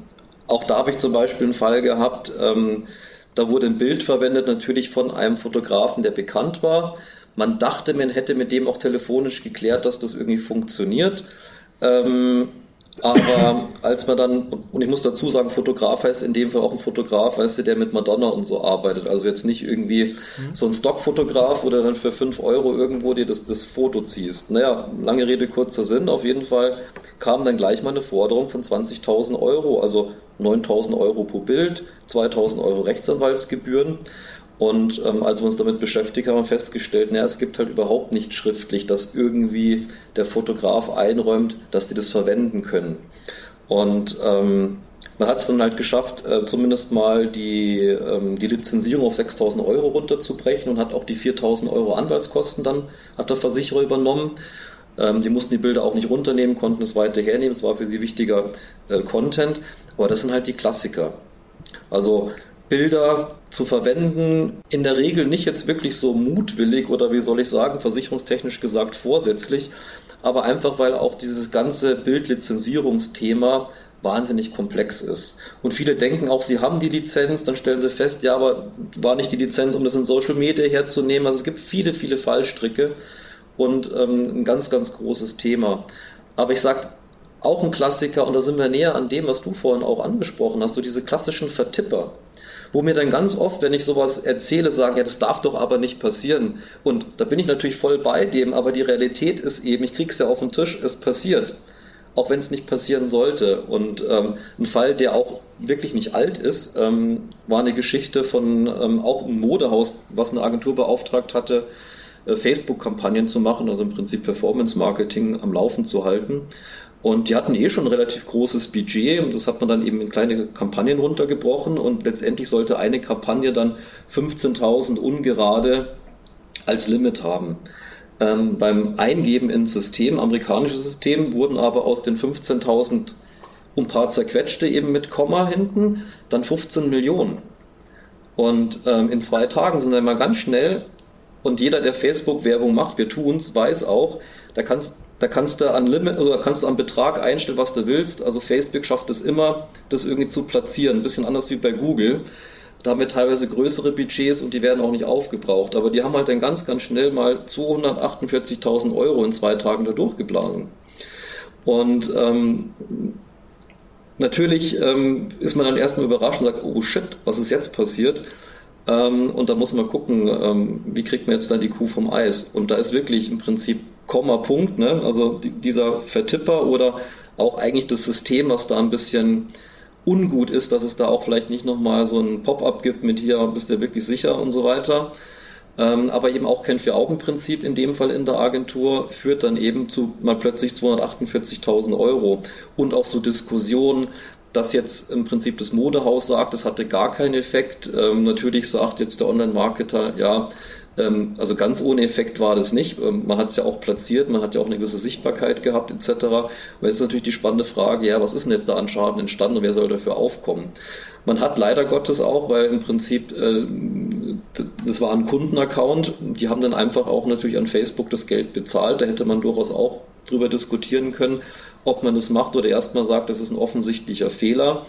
auch da habe ich zum Beispiel einen Fall gehabt, ähm, da wurde ein Bild verwendet, natürlich von einem Fotografen, der bekannt war. Man dachte, man hätte mit dem auch telefonisch geklärt, dass das irgendwie funktioniert. Ähm, aber als man dann, und ich muss dazu sagen, Fotograf heißt in dem Fall auch ein Fotograf, weißt du, der mit Madonna und so arbeitet. Also jetzt nicht irgendwie mhm. so ein Stockfotograf, wo du dann für 5 Euro irgendwo dir das, das Foto ziehst. Naja, lange Rede, kurzer Sinn. Auf jeden Fall kam dann gleich mal eine Forderung von 20.000 Euro, also 9.000 Euro pro Bild, 2.000 Euro Rechtsanwaltsgebühren. Und ähm, als wir uns damit beschäftigt haben, festgestellt, naja, es gibt halt überhaupt nicht schriftlich, dass irgendwie der Fotograf einräumt, dass die das verwenden können. Und ähm, man hat es dann halt geschafft, äh, zumindest mal die, ähm, die Lizenzierung auf 6.000 Euro runterzubrechen und hat auch die 4.000 Euro Anwaltskosten dann, hat der Versicherer übernommen. Ähm, die mussten die Bilder auch nicht runternehmen, konnten es weiter hernehmen, es war für sie wichtiger äh, Content. Aber das sind halt die Klassiker. Also Bilder zu verwenden, in der Regel nicht jetzt wirklich so mutwillig oder wie soll ich sagen, versicherungstechnisch gesagt vorsätzlich, aber einfach weil auch dieses ganze Bildlizenzierungsthema wahnsinnig komplex ist. Und viele denken auch, sie haben die Lizenz, dann stellen sie fest, ja, aber war nicht die Lizenz, um das in Social Media herzunehmen. Also es gibt viele, viele Fallstricke und ähm, ein ganz, ganz großes Thema. Aber ich sage, auch ein Klassiker, und da sind wir näher an dem, was du vorhin auch angesprochen hast, so diese klassischen Vertipper wo mir dann ganz oft, wenn ich sowas erzähle, sagen, ja, das darf doch aber nicht passieren. Und da bin ich natürlich voll bei dem, aber die Realität ist eben, ich krieg's ja auf den Tisch, es passiert. Auch wenn es nicht passieren sollte. Und ähm, ein Fall, der auch wirklich nicht alt ist, ähm, war eine Geschichte von ähm, auch einem Modehaus, was eine Agentur beauftragt hatte, äh, Facebook-Kampagnen zu machen, also im Prinzip Performance-Marketing am Laufen zu halten. Und die hatten eh schon ein relativ großes Budget und das hat man dann eben in kleine Kampagnen runtergebrochen und letztendlich sollte eine Kampagne dann 15.000 ungerade als Limit haben. Ähm, beim Eingeben ins System, amerikanisches System, wurden aber aus den 15.000 und ein paar zerquetschte eben mit Komma hinten, dann 15 Millionen. Und ähm, in zwei Tagen sind dann mal ganz schnell, und jeder, der Facebook-Werbung macht, wir tun es, weiß auch, da kannst, da kannst du an Limit oder kannst du an Betrag einstellen, was du willst. Also Facebook schafft es immer, das irgendwie zu platzieren. Ein bisschen anders wie bei Google. Da haben wir teilweise größere Budgets und die werden auch nicht aufgebraucht. Aber die haben halt dann ganz, ganz schnell mal 248.000 Euro in zwei Tagen da durchgeblasen. Und ähm, natürlich ähm, ist man dann erstmal überrascht und sagt, oh shit, was ist jetzt passiert? Ähm, und da muss man gucken, ähm, wie kriegt man jetzt dann die Kuh vom Eis? Und da ist wirklich im Prinzip Komma, Punkt, ne? also die, dieser Vertipper oder auch eigentlich das System, was da ein bisschen ungut ist, dass es da auch vielleicht nicht nochmal so ein Pop-up gibt mit hier bist du wirklich sicher und so weiter. Ähm, aber eben auch kein Vier-Augen-Prinzip in dem Fall in der Agentur führt dann eben zu mal plötzlich 248.000 Euro und auch so Diskussionen, dass jetzt im Prinzip das Modehaus sagt, es hatte gar keinen Effekt. Ähm, natürlich sagt jetzt der Online-Marketer, ja, also ganz ohne Effekt war das nicht. Ähm, man hat es ja auch platziert, man hat ja auch eine gewisse Sichtbarkeit gehabt etc. Und jetzt ist natürlich die spannende Frage, ja, was ist denn jetzt da an Schaden entstanden und wer soll dafür aufkommen? Man hat leider Gottes auch, weil im Prinzip äh, das war ein Kundenaccount, die haben dann einfach auch natürlich an Facebook das Geld bezahlt. Da hätte man durchaus auch drüber diskutieren können, ob man das macht oder erstmal sagt, das ist ein offensichtlicher Fehler.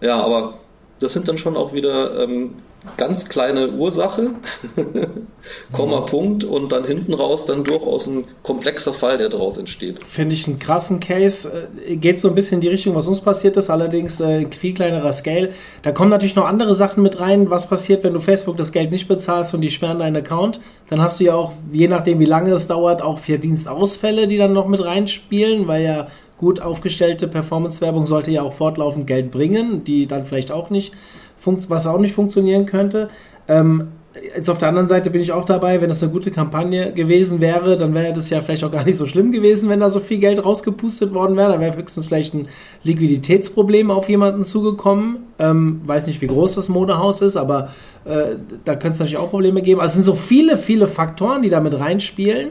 Ja, aber das sind dann schon auch wieder ähm, ganz kleine Ursache, Komma, mhm. Punkt und dann hinten raus dann durchaus ein komplexer Fall, der daraus entsteht. Finde ich einen krassen Case. Äh, geht so ein bisschen in die Richtung, was uns passiert ist, allerdings äh, viel kleinerer Scale. Da kommen natürlich noch andere Sachen mit rein. Was passiert, wenn du Facebook das Geld nicht bezahlst und die sperren deinen Account? Dann hast du ja auch, je nachdem wie lange es dauert, auch Verdienstausfälle, die dann noch mit reinspielen, weil ja gut aufgestellte Performance-Werbung sollte ja auch fortlaufend Geld bringen, die dann vielleicht auch nicht was auch nicht funktionieren könnte. Ähm, jetzt auf der anderen Seite bin ich auch dabei, wenn es eine gute Kampagne gewesen wäre, dann wäre das ja vielleicht auch gar nicht so schlimm gewesen, wenn da so viel Geld rausgepustet worden wäre. Da wäre höchstens vielleicht ein Liquiditätsproblem auf jemanden zugekommen. Ähm, weiß nicht, wie groß das Modehaus ist, aber äh, da könnte es natürlich auch Probleme geben. Also es sind so viele, viele Faktoren, die da mit reinspielen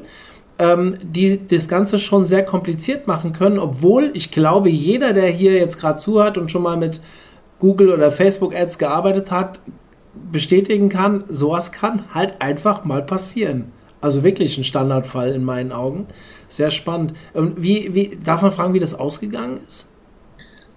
ähm, die das Ganze schon sehr kompliziert machen können, obwohl ich glaube, jeder, der hier jetzt gerade zuhört und schon mal mit Google oder Facebook Ads gearbeitet hat, bestätigen kann, sowas kann halt einfach mal passieren. Also wirklich ein Standardfall in meinen Augen. Sehr spannend. Und wie, wie, darf man fragen, wie das ausgegangen ist?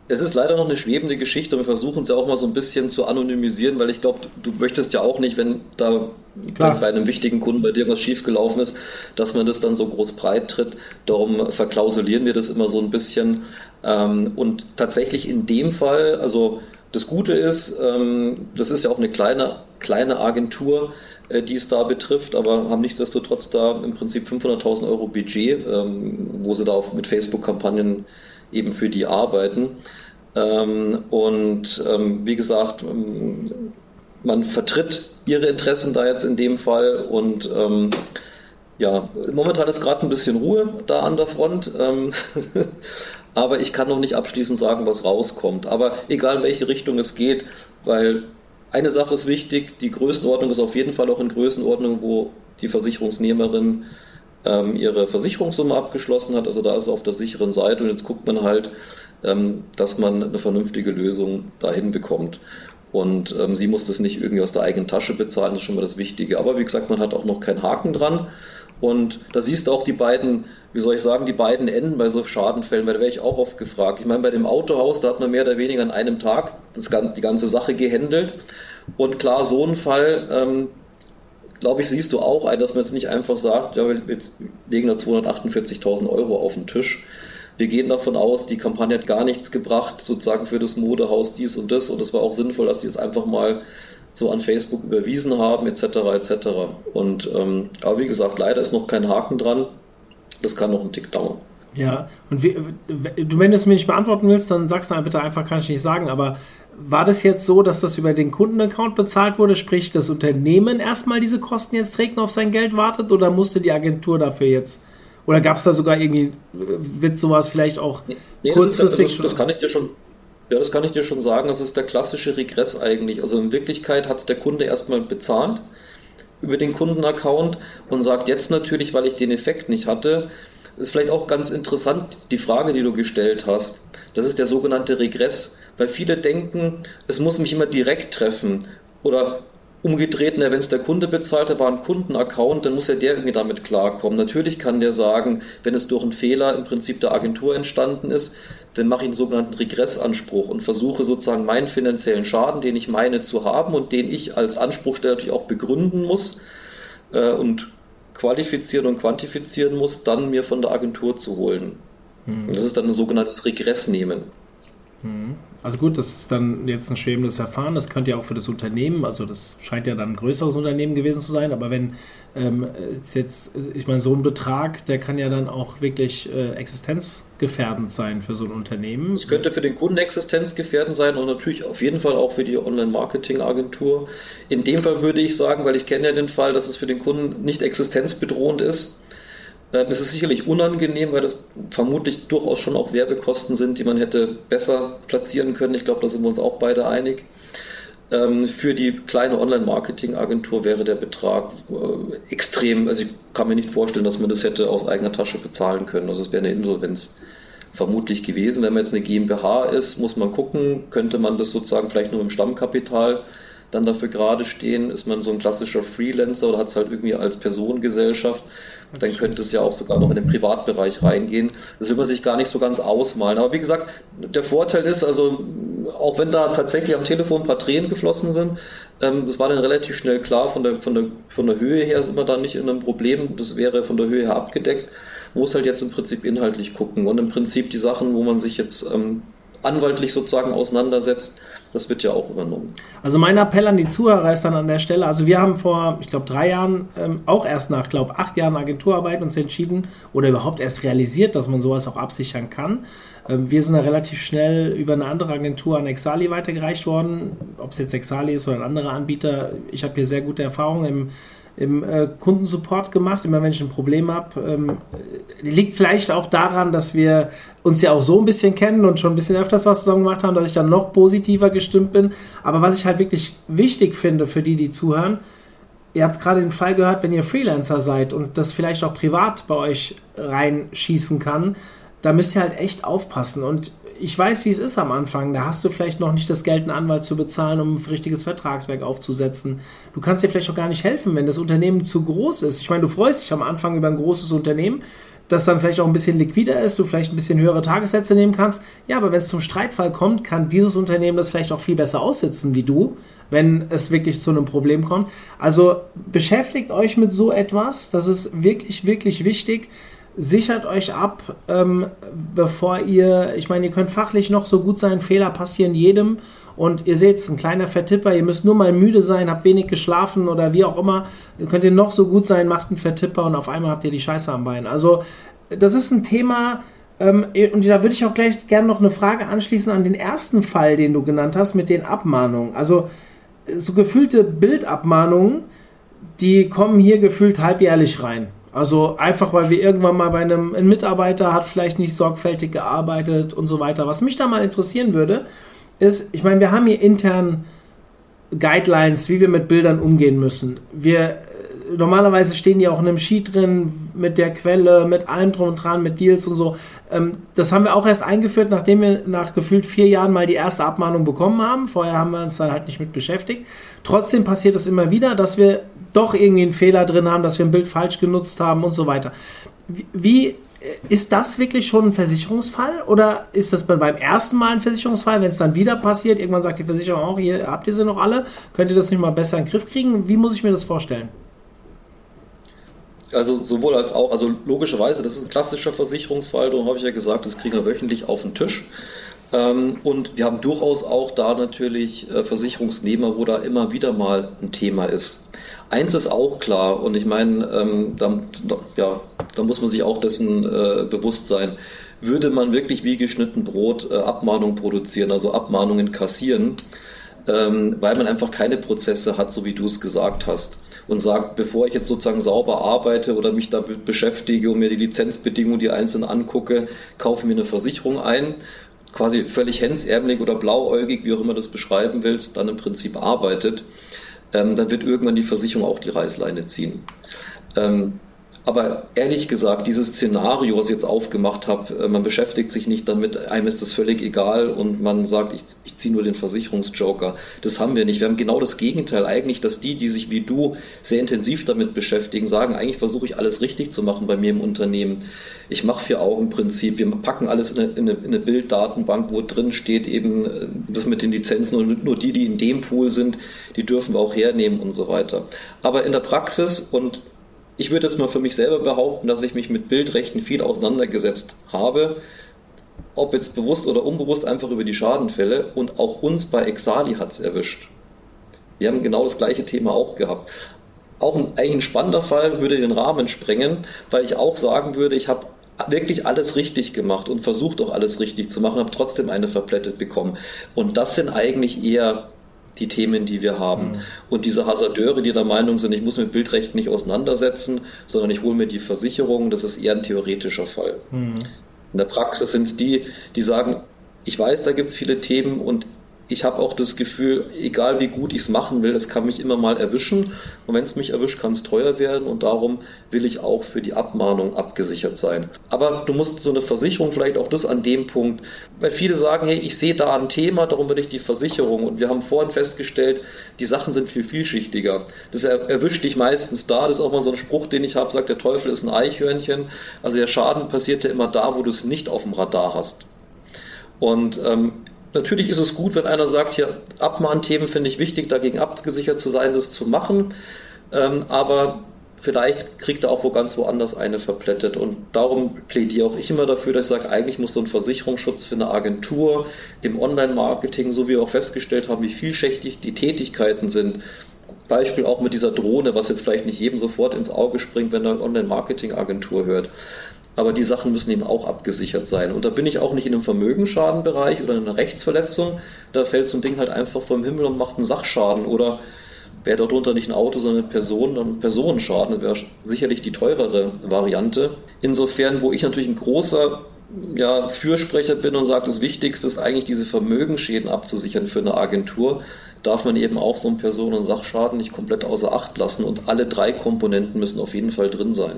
Es ist leider noch eine schwebende Geschichte. Wir versuchen es ja auch mal so ein bisschen zu anonymisieren, weil ich glaube, du möchtest ja auch nicht, wenn da Klar. bei einem wichtigen Kunden bei dir was schiefgelaufen ist, dass man das dann so groß breit tritt. Darum verklausulieren wir das immer so ein bisschen. Ähm, und tatsächlich in dem Fall, also das Gute ist, ähm, das ist ja auch eine kleine, kleine Agentur, äh, die es da betrifft, aber haben nichtsdestotrotz da im Prinzip 500.000 Euro Budget, ähm, wo sie da auf, mit Facebook-Kampagnen eben für die arbeiten. Ähm, und wie gesagt, man vertritt ihre Interessen da jetzt in dem Fall und ja, momentan ist gerade ein bisschen Ruhe da an der Front. aber ich kann noch nicht abschließend sagen, was rauskommt. Aber egal in welche Richtung es geht, weil eine Sache ist wichtig, die Größenordnung ist auf jeden Fall auch in Größenordnung, wo die Versicherungsnehmerin ähm, ihre Versicherungssumme abgeschlossen hat. Also da ist es auf der sicheren Seite und jetzt guckt man halt, ähm, dass man eine vernünftige Lösung dahin bekommt. Und ähm, sie muss das nicht irgendwie aus der eigenen Tasche bezahlen, das ist schon mal das Wichtige. Aber wie gesagt, man hat auch noch keinen Haken dran. Und da siehst du auch die beiden, wie soll ich sagen, die beiden Enden bei so Schadenfällen, weil da wäre ich auch oft gefragt. Ich meine, bei dem Autohaus, da hat man mehr oder weniger an einem Tag das, die ganze Sache gehandelt. Und klar, so ein Fall, ähm, glaube ich, siehst du auch ein, dass man jetzt nicht einfach sagt, ja, wir legen da 248.000 Euro auf den Tisch. Wir gehen davon aus, die Kampagne hat gar nichts gebracht, sozusagen für das Modehaus dies und das. Und es war auch sinnvoll, dass die das einfach mal so an Facebook überwiesen haben, etc. etc. Und ähm, aber wie gesagt, leider ist noch kein Haken dran. Das kann noch einen Tick dauern. Ja, und wie, du, wenn du es mir nicht beantworten willst, dann sagst du bitte einfach, kann ich nicht sagen, aber war das jetzt so, dass das über den Kundenaccount bezahlt wurde, sprich das Unternehmen erstmal diese Kosten jetzt trägt und auf sein Geld wartet oder musste die Agentur dafür jetzt? Oder gab es da sogar irgendwie, wird sowas vielleicht auch nee, kurzfristig das, ist, das, das kann ich dir schon ja, das kann ich dir schon sagen. Das ist der klassische Regress eigentlich. Also in Wirklichkeit hat es der Kunde erstmal bezahlt über den Kundenaccount und sagt jetzt natürlich, weil ich den Effekt nicht hatte, ist vielleicht auch ganz interessant, die Frage, die du gestellt hast. Das ist der sogenannte Regress, weil viele denken, es muss mich immer direkt treffen oder umgedreht, wenn es der Kunde bezahlt, da war ein Kundenaccount, dann muss ja der irgendwie damit klarkommen. Natürlich kann der sagen, wenn es durch einen Fehler im Prinzip der Agentur entstanden ist, dann mache ich einen sogenannten Regressanspruch und versuche sozusagen meinen finanziellen Schaden, den ich meine zu haben und den ich als Anspruchsteller natürlich auch begründen muss äh, und qualifizieren und quantifizieren muss, dann mir von der Agentur zu holen. Und das ist dann ein sogenanntes Regress nehmen. Also gut, das ist dann jetzt ein schwebendes Verfahren. Das könnte ja auch für das Unternehmen, also das scheint ja dann ein größeres Unternehmen gewesen zu sein, aber wenn ähm, jetzt, ich meine, so ein Betrag, der kann ja dann auch wirklich äh, existenzgefährdend sein für so ein Unternehmen. Es könnte für den Kunden existenzgefährdend sein und natürlich auf jeden Fall auch für die Online-Marketing-Agentur. In dem Fall würde ich sagen, weil ich kenne ja den Fall, dass es für den Kunden nicht existenzbedrohend ist, es ist sicherlich unangenehm, weil das vermutlich durchaus schon auch Werbekosten sind, die man hätte besser platzieren können. Ich glaube, da sind wir uns auch beide einig. Ähm, für die kleine Online-Marketing-Agentur wäre der Betrag äh, extrem, also ich kann mir nicht vorstellen, dass man das hätte aus eigener Tasche bezahlen können. Also es wäre eine Insolvenz vermutlich gewesen. Wenn man jetzt eine GmbH ist, muss man gucken, könnte man das sozusagen vielleicht nur im Stammkapital dann dafür gerade stehen, ist man so ein klassischer Freelancer oder hat es halt irgendwie als Personengesellschaft dann könnte es ja auch sogar noch in den Privatbereich reingehen. Das will man sich gar nicht so ganz ausmalen. Aber wie gesagt, der Vorteil ist, also auch wenn da tatsächlich am Telefon ein paar Tränen geflossen sind, ähm, es war dann relativ schnell klar, von der, von, der, von der Höhe her sind wir da nicht in einem Problem. Das wäre von der Höhe her abgedeckt. Muss halt jetzt im Prinzip inhaltlich gucken und im Prinzip die Sachen, wo man sich jetzt ähm, anwaltlich sozusagen auseinandersetzt, das wird ja auch übernommen. Also mein Appell an die Zuhörer ist dann an der Stelle, also wir haben vor, ich glaube, drei Jahren, ähm, auch erst nach, glaube acht Jahren Agenturarbeit uns entschieden oder überhaupt erst realisiert, dass man sowas auch absichern kann. Ähm, wir sind da relativ schnell über eine andere Agentur an Exali weitergereicht worden. Ob es jetzt Exali ist oder ein anderer Anbieter. Ich habe hier sehr gute Erfahrungen im im äh, Kundensupport gemacht, immer wenn ich ein Problem habe. Ähm, liegt vielleicht auch daran, dass wir uns ja auch so ein bisschen kennen und schon ein bisschen öfters was zusammen gemacht haben, dass ich dann noch positiver gestimmt bin. Aber was ich halt wirklich wichtig finde für die, die zuhören, ihr habt gerade den Fall gehört, wenn ihr Freelancer seid und das vielleicht auch privat bei euch reinschießen kann, da müsst ihr halt echt aufpassen. Und ich weiß, wie es ist am Anfang. Da hast du vielleicht noch nicht das Geld, einen Anwalt zu bezahlen, um ein richtiges Vertragswerk aufzusetzen. Du kannst dir vielleicht auch gar nicht helfen, wenn das Unternehmen zu groß ist. Ich meine, du freust dich am Anfang über ein großes Unternehmen, das dann vielleicht auch ein bisschen liquider ist, du vielleicht ein bisschen höhere Tagessätze nehmen kannst. Ja, aber wenn es zum Streitfall kommt, kann dieses Unternehmen das vielleicht auch viel besser aussitzen wie du, wenn es wirklich zu einem Problem kommt. Also beschäftigt euch mit so etwas. Das ist wirklich, wirklich wichtig sichert euch ab, ähm, bevor ihr, ich meine, ihr könnt fachlich noch so gut sein, Fehler passieren jedem und ihr seht, es ein kleiner Vertipper, ihr müsst nur mal müde sein, habt wenig geschlafen oder wie auch immer, könnt ihr noch so gut sein, macht einen Vertipper und auf einmal habt ihr die Scheiße am Bein. Also das ist ein Thema, ähm, und da würde ich auch gleich gerne noch eine Frage anschließen an den ersten Fall, den du genannt hast, mit den Abmahnungen. Also so gefühlte Bildabmahnungen, die kommen hier gefühlt halbjährlich rein. Also einfach, weil wir irgendwann mal bei einem ein Mitarbeiter hat vielleicht nicht sorgfältig gearbeitet und so weiter. Was mich da mal interessieren würde, ist, ich meine, wir haben hier intern Guidelines, wie wir mit Bildern umgehen müssen. Wir normalerweise stehen die auch in einem Sheet drin mit der Quelle, mit allem drum und dran, mit Deals und so. Ähm, das haben wir auch erst eingeführt, nachdem wir nach gefühlt vier Jahren mal die erste Abmahnung bekommen haben. Vorher haben wir uns dann halt nicht mit beschäftigt. Trotzdem passiert es immer wieder, dass wir doch irgendwie einen Fehler drin haben, dass wir ein Bild falsch genutzt haben und so weiter. Wie ist das wirklich schon ein Versicherungsfall oder ist das beim ersten Mal ein Versicherungsfall, wenn es dann wieder passiert? Irgendwann sagt die Versicherung auch, hier habt ihr sie noch alle, könnt ihr das nicht mal besser in den Griff kriegen? Wie muss ich mir das vorstellen? Also sowohl als auch, also logischerweise, das ist ein klassischer Versicherungsfall, darum habe ich ja gesagt, das kriegen wir wöchentlich auf den Tisch. Ähm, und wir haben durchaus auch da natürlich äh, Versicherungsnehmer, wo da immer wieder mal ein Thema ist. Eins ist auch klar, und ich meine, ähm, da, ja, da muss man sich auch dessen äh, bewusst sein. Würde man wirklich wie geschnitten Brot äh, Abmahnungen produzieren, also Abmahnungen kassieren, ähm, weil man einfach keine Prozesse hat, so wie du es gesagt hast und sagt, bevor ich jetzt sozusagen sauber arbeite oder mich damit beschäftige und mir die Lizenzbedingungen, die einzeln angucke, kaufe mir eine Versicherung ein, quasi völlig hemsärmelig oder blauäugig, wie auch immer du das beschreiben willst, dann im Prinzip arbeitet, ähm, dann wird irgendwann die Versicherung auch die Reißleine ziehen. Ähm, Aber ehrlich gesagt, dieses Szenario, was ich jetzt aufgemacht habe, äh, man beschäftigt sich nicht damit, einem ist das völlig egal und man sagt, ich, ich ziehe nur den Versicherungsjoker. Das haben wir nicht. Wir haben genau das Gegenteil eigentlich, dass die, die sich wie du sehr intensiv damit beschäftigen, sagen, eigentlich versuche ich alles richtig zu machen bei mir im Unternehmen. Ich mache Vier-Augen-Prinzip. Wir packen alles in eine, in eine, in eine Bilddatenbank, wo drin steht eben äh, das mit den Lizenzen und nur die, die in dem Pool sind, die dürfen wir auch hernehmen und so weiter. Aber in der Praxis und ich würde jetzt mal für mich selber behaupten, dass ich mich mit Bildrechten viel auseinandergesetzt habe, ob jetzt bewusst oder unbewusst einfach über die Schadenfälle und auch uns bei Exali hat es erwischt. Wir haben genau das gleiche Thema auch gehabt. Auch ein, eigentlich ein spannender Fall würde den Rahmen sprengen, weil ich auch sagen würde, ich habe wirklich alles richtig gemacht und versucht auch alles richtig zu machen, habe trotzdem eine verplättet bekommen. Und das sind eigentlich eher die Themen, die wir haben. Mhm. Und diese Hasardeure, die der Meinung sind, ich muss mit Bildrecht nicht auseinandersetzen, sondern ich hole mir die Versicherung, das ist eher ein theoretischer Fall. Mhm. In der Praxis sind es die, die sagen, ich weiß, da gibt es viele Themen und ich habe auch das Gefühl, egal wie gut ich es machen will, es kann mich immer mal erwischen. Und wenn es mich erwischt, kann es teuer werden. Und darum will ich auch für die Abmahnung abgesichert sein. Aber du musst so eine Versicherung vielleicht auch das an dem Punkt, weil viele sagen, hey, ich sehe da ein Thema, darum will ich die Versicherung. Und wir haben vorhin festgestellt, die Sachen sind viel vielschichtiger. Das erwischt dich meistens da. Das ist auch mal so ein Spruch, den ich habe, sagt, der Teufel ist ein Eichhörnchen. Also der Schaden passiert ja immer da, wo du es nicht auf dem Radar hast. Und ähm, Natürlich ist es gut, wenn einer sagt, hier Abmahnthemen finde ich wichtig, dagegen abgesichert zu sein, das zu machen. Ähm, aber vielleicht kriegt er auch wo ganz woanders eine verplättet. Und darum plädiere auch ich immer dafür, dass ich sage, eigentlich muss so ein Versicherungsschutz für eine Agentur im Online-Marketing, so wie wir auch festgestellt haben, wie vielschichtig die Tätigkeiten sind. Beispiel auch mit dieser Drohne, was jetzt vielleicht nicht jedem sofort ins Auge springt, wenn er Online-Marketing-Agentur hört aber die Sachen müssen eben auch abgesichert sein. Und da bin ich auch nicht in einem Vermögensschadenbereich oder in einer Rechtsverletzung. Da fällt so ein Ding halt einfach vom Himmel und macht einen Sachschaden. Oder wäre darunter nicht ein Auto, sondern eine Person, dann Personenschaden. Das wäre sicherlich die teurere Variante. Insofern, wo ich natürlich ein großer ja, Fürsprecher bin und sage, das Wichtigste ist eigentlich diese Vermögensschäden abzusichern für eine Agentur, darf man eben auch so einen Personen- und Sachschaden nicht komplett außer Acht lassen und alle drei Komponenten müssen auf jeden Fall drin sein.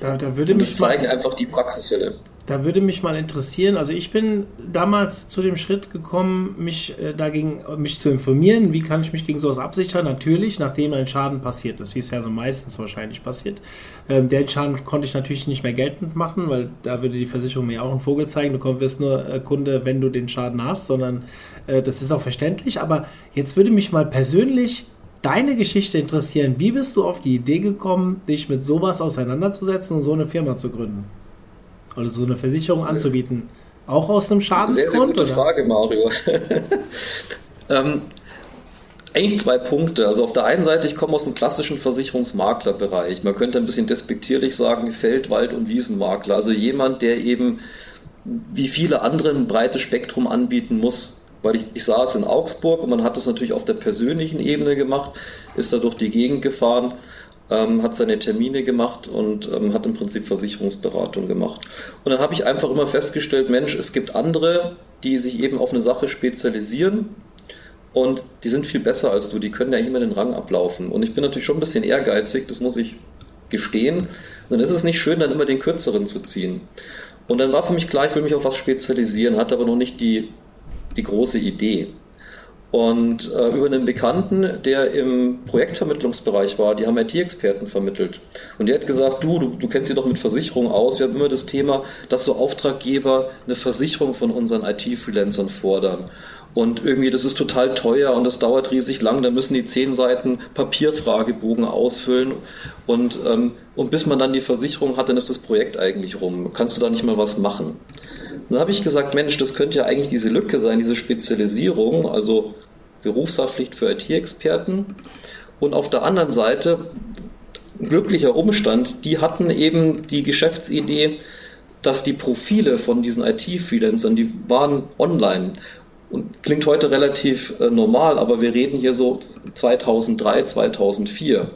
Da, da würde und mich das zeigen mal, einfach die Praxisfälle. Da würde mich mal interessieren, also ich bin damals zu dem Schritt gekommen, mich äh, dagegen, mich zu informieren, wie kann ich mich gegen sowas absichern? Natürlich, nachdem ein Schaden passiert ist, wie es ja so meistens wahrscheinlich passiert. Ähm, den Schaden konnte ich natürlich nicht mehr geltend machen, weil da würde die Versicherung mir auch einen Vogel zeigen, du wirst nur äh, Kunde, wenn du den Schaden hast, sondern äh, das ist auch verständlich. Aber jetzt würde mich mal persönlich deine Geschichte interessieren. Wie bist du auf die Idee gekommen, dich mit sowas auseinanderzusetzen und so eine Firma zu gründen? Oder so eine Versicherung anzubieten? Auch aus einem Schadensgrund? Sehr, sehr gute oder? Frage, Mario. ähm, eigentlich zwei Punkte. Also auf der einen Seite, ich komme aus dem klassischen Versicherungsmaklerbereich. Man könnte ein bisschen despektierlich sagen, Feld-, Wald- und Wiesenmakler. Also jemand, der eben wie viele andere ein breites Spektrum anbieten muss weil ich, ich saß in Augsburg und man hat das natürlich auf der persönlichen Ebene gemacht, ist da durch die Gegend gefahren, ähm, hat seine Termine gemacht und ähm, hat im Prinzip Versicherungsberatung gemacht. Und dann habe ich einfach immer festgestellt, Mensch, es gibt andere, die sich eben auf eine Sache spezialisieren und die sind viel besser als du, die können ja immer den Rang ablaufen. Und ich bin natürlich schon ein bisschen ehrgeizig, das muss ich gestehen. Und dann ist es nicht schön, dann immer den kürzeren zu ziehen. Und dann war für mich klar, ich will mich auf was spezialisieren, hatte aber noch nicht die die große Idee. Und äh, über einen Bekannten, der im Projektvermittlungsbereich war, die haben IT-Experten vermittelt. Und der hat gesagt, du, du, du kennst dich doch mit Versicherung aus. Wir haben immer das Thema, dass so Auftraggeber eine Versicherung von unseren IT-Freelancern fordern. Und irgendwie, das ist total teuer und das dauert riesig lang. Da müssen die zehn Seiten Papierfragebogen ausfüllen. Und, ähm, und bis man dann die Versicherung hat, dann ist das Projekt eigentlich rum. Kannst du da nicht mal was machen? Dann habe ich gesagt, Mensch, das könnte ja eigentlich diese Lücke sein, diese Spezialisierung, also Berufshaftpflicht für IT-Experten. Und auf der anderen Seite, glücklicher Umstand, die hatten eben die Geschäftsidee, dass die Profile von diesen IT-Freelancern, die waren online. Und klingt heute relativ äh, normal, aber wir reden hier so 2003, 2004.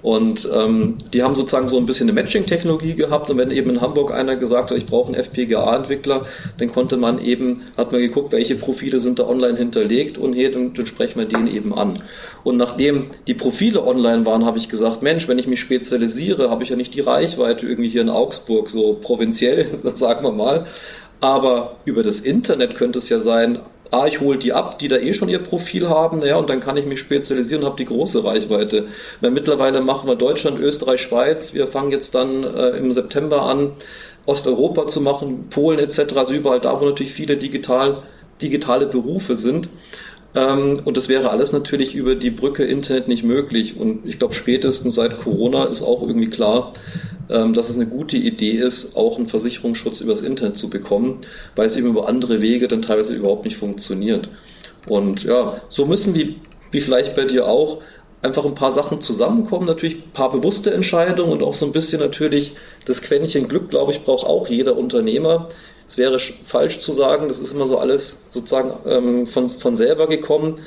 Und ähm, die haben sozusagen so ein bisschen eine Matching-Technologie gehabt. Und wenn eben in Hamburg einer gesagt hat, ich brauche einen FPGA-Entwickler, dann konnte man eben, hat man geguckt, welche Profile sind da online hinterlegt und hier, dann, dann sprechen wir den eben an. Und nachdem die Profile online waren, habe ich gesagt, Mensch, wenn ich mich spezialisiere, habe ich ja nicht die Reichweite irgendwie hier in Augsburg, so provinziell, sagen wir mal. Aber über das Internet könnte es ja sein, ah, ich hole die ab, die da eh schon ihr Profil haben, ja, und dann kann ich mich spezialisieren und habe die große Reichweite. Weil mittlerweile machen wir Deutschland, Österreich, Schweiz. Wir fangen jetzt dann äh, im September an, Osteuropa zu machen, Polen etc. Also überall da, wo natürlich viele digital, digitale Berufe sind. Ähm, und das wäre alles natürlich über die Brücke Internet nicht möglich. Und ich glaube, spätestens seit Corona ist auch irgendwie klar, dass es eine gute Idee ist, auch einen Versicherungsschutz übers Internet zu bekommen, weil es eben über andere Wege dann teilweise überhaupt nicht funktioniert. Und ja, so müssen wie, wie vielleicht bei dir auch einfach ein paar Sachen zusammenkommen, natürlich ein paar bewusste Entscheidungen und auch so ein bisschen natürlich das Quäntchen Glück, glaube ich, braucht auch jeder Unternehmer. Es wäre falsch zu sagen, das ist immer so alles sozusagen ähm, von, von selber gekommen.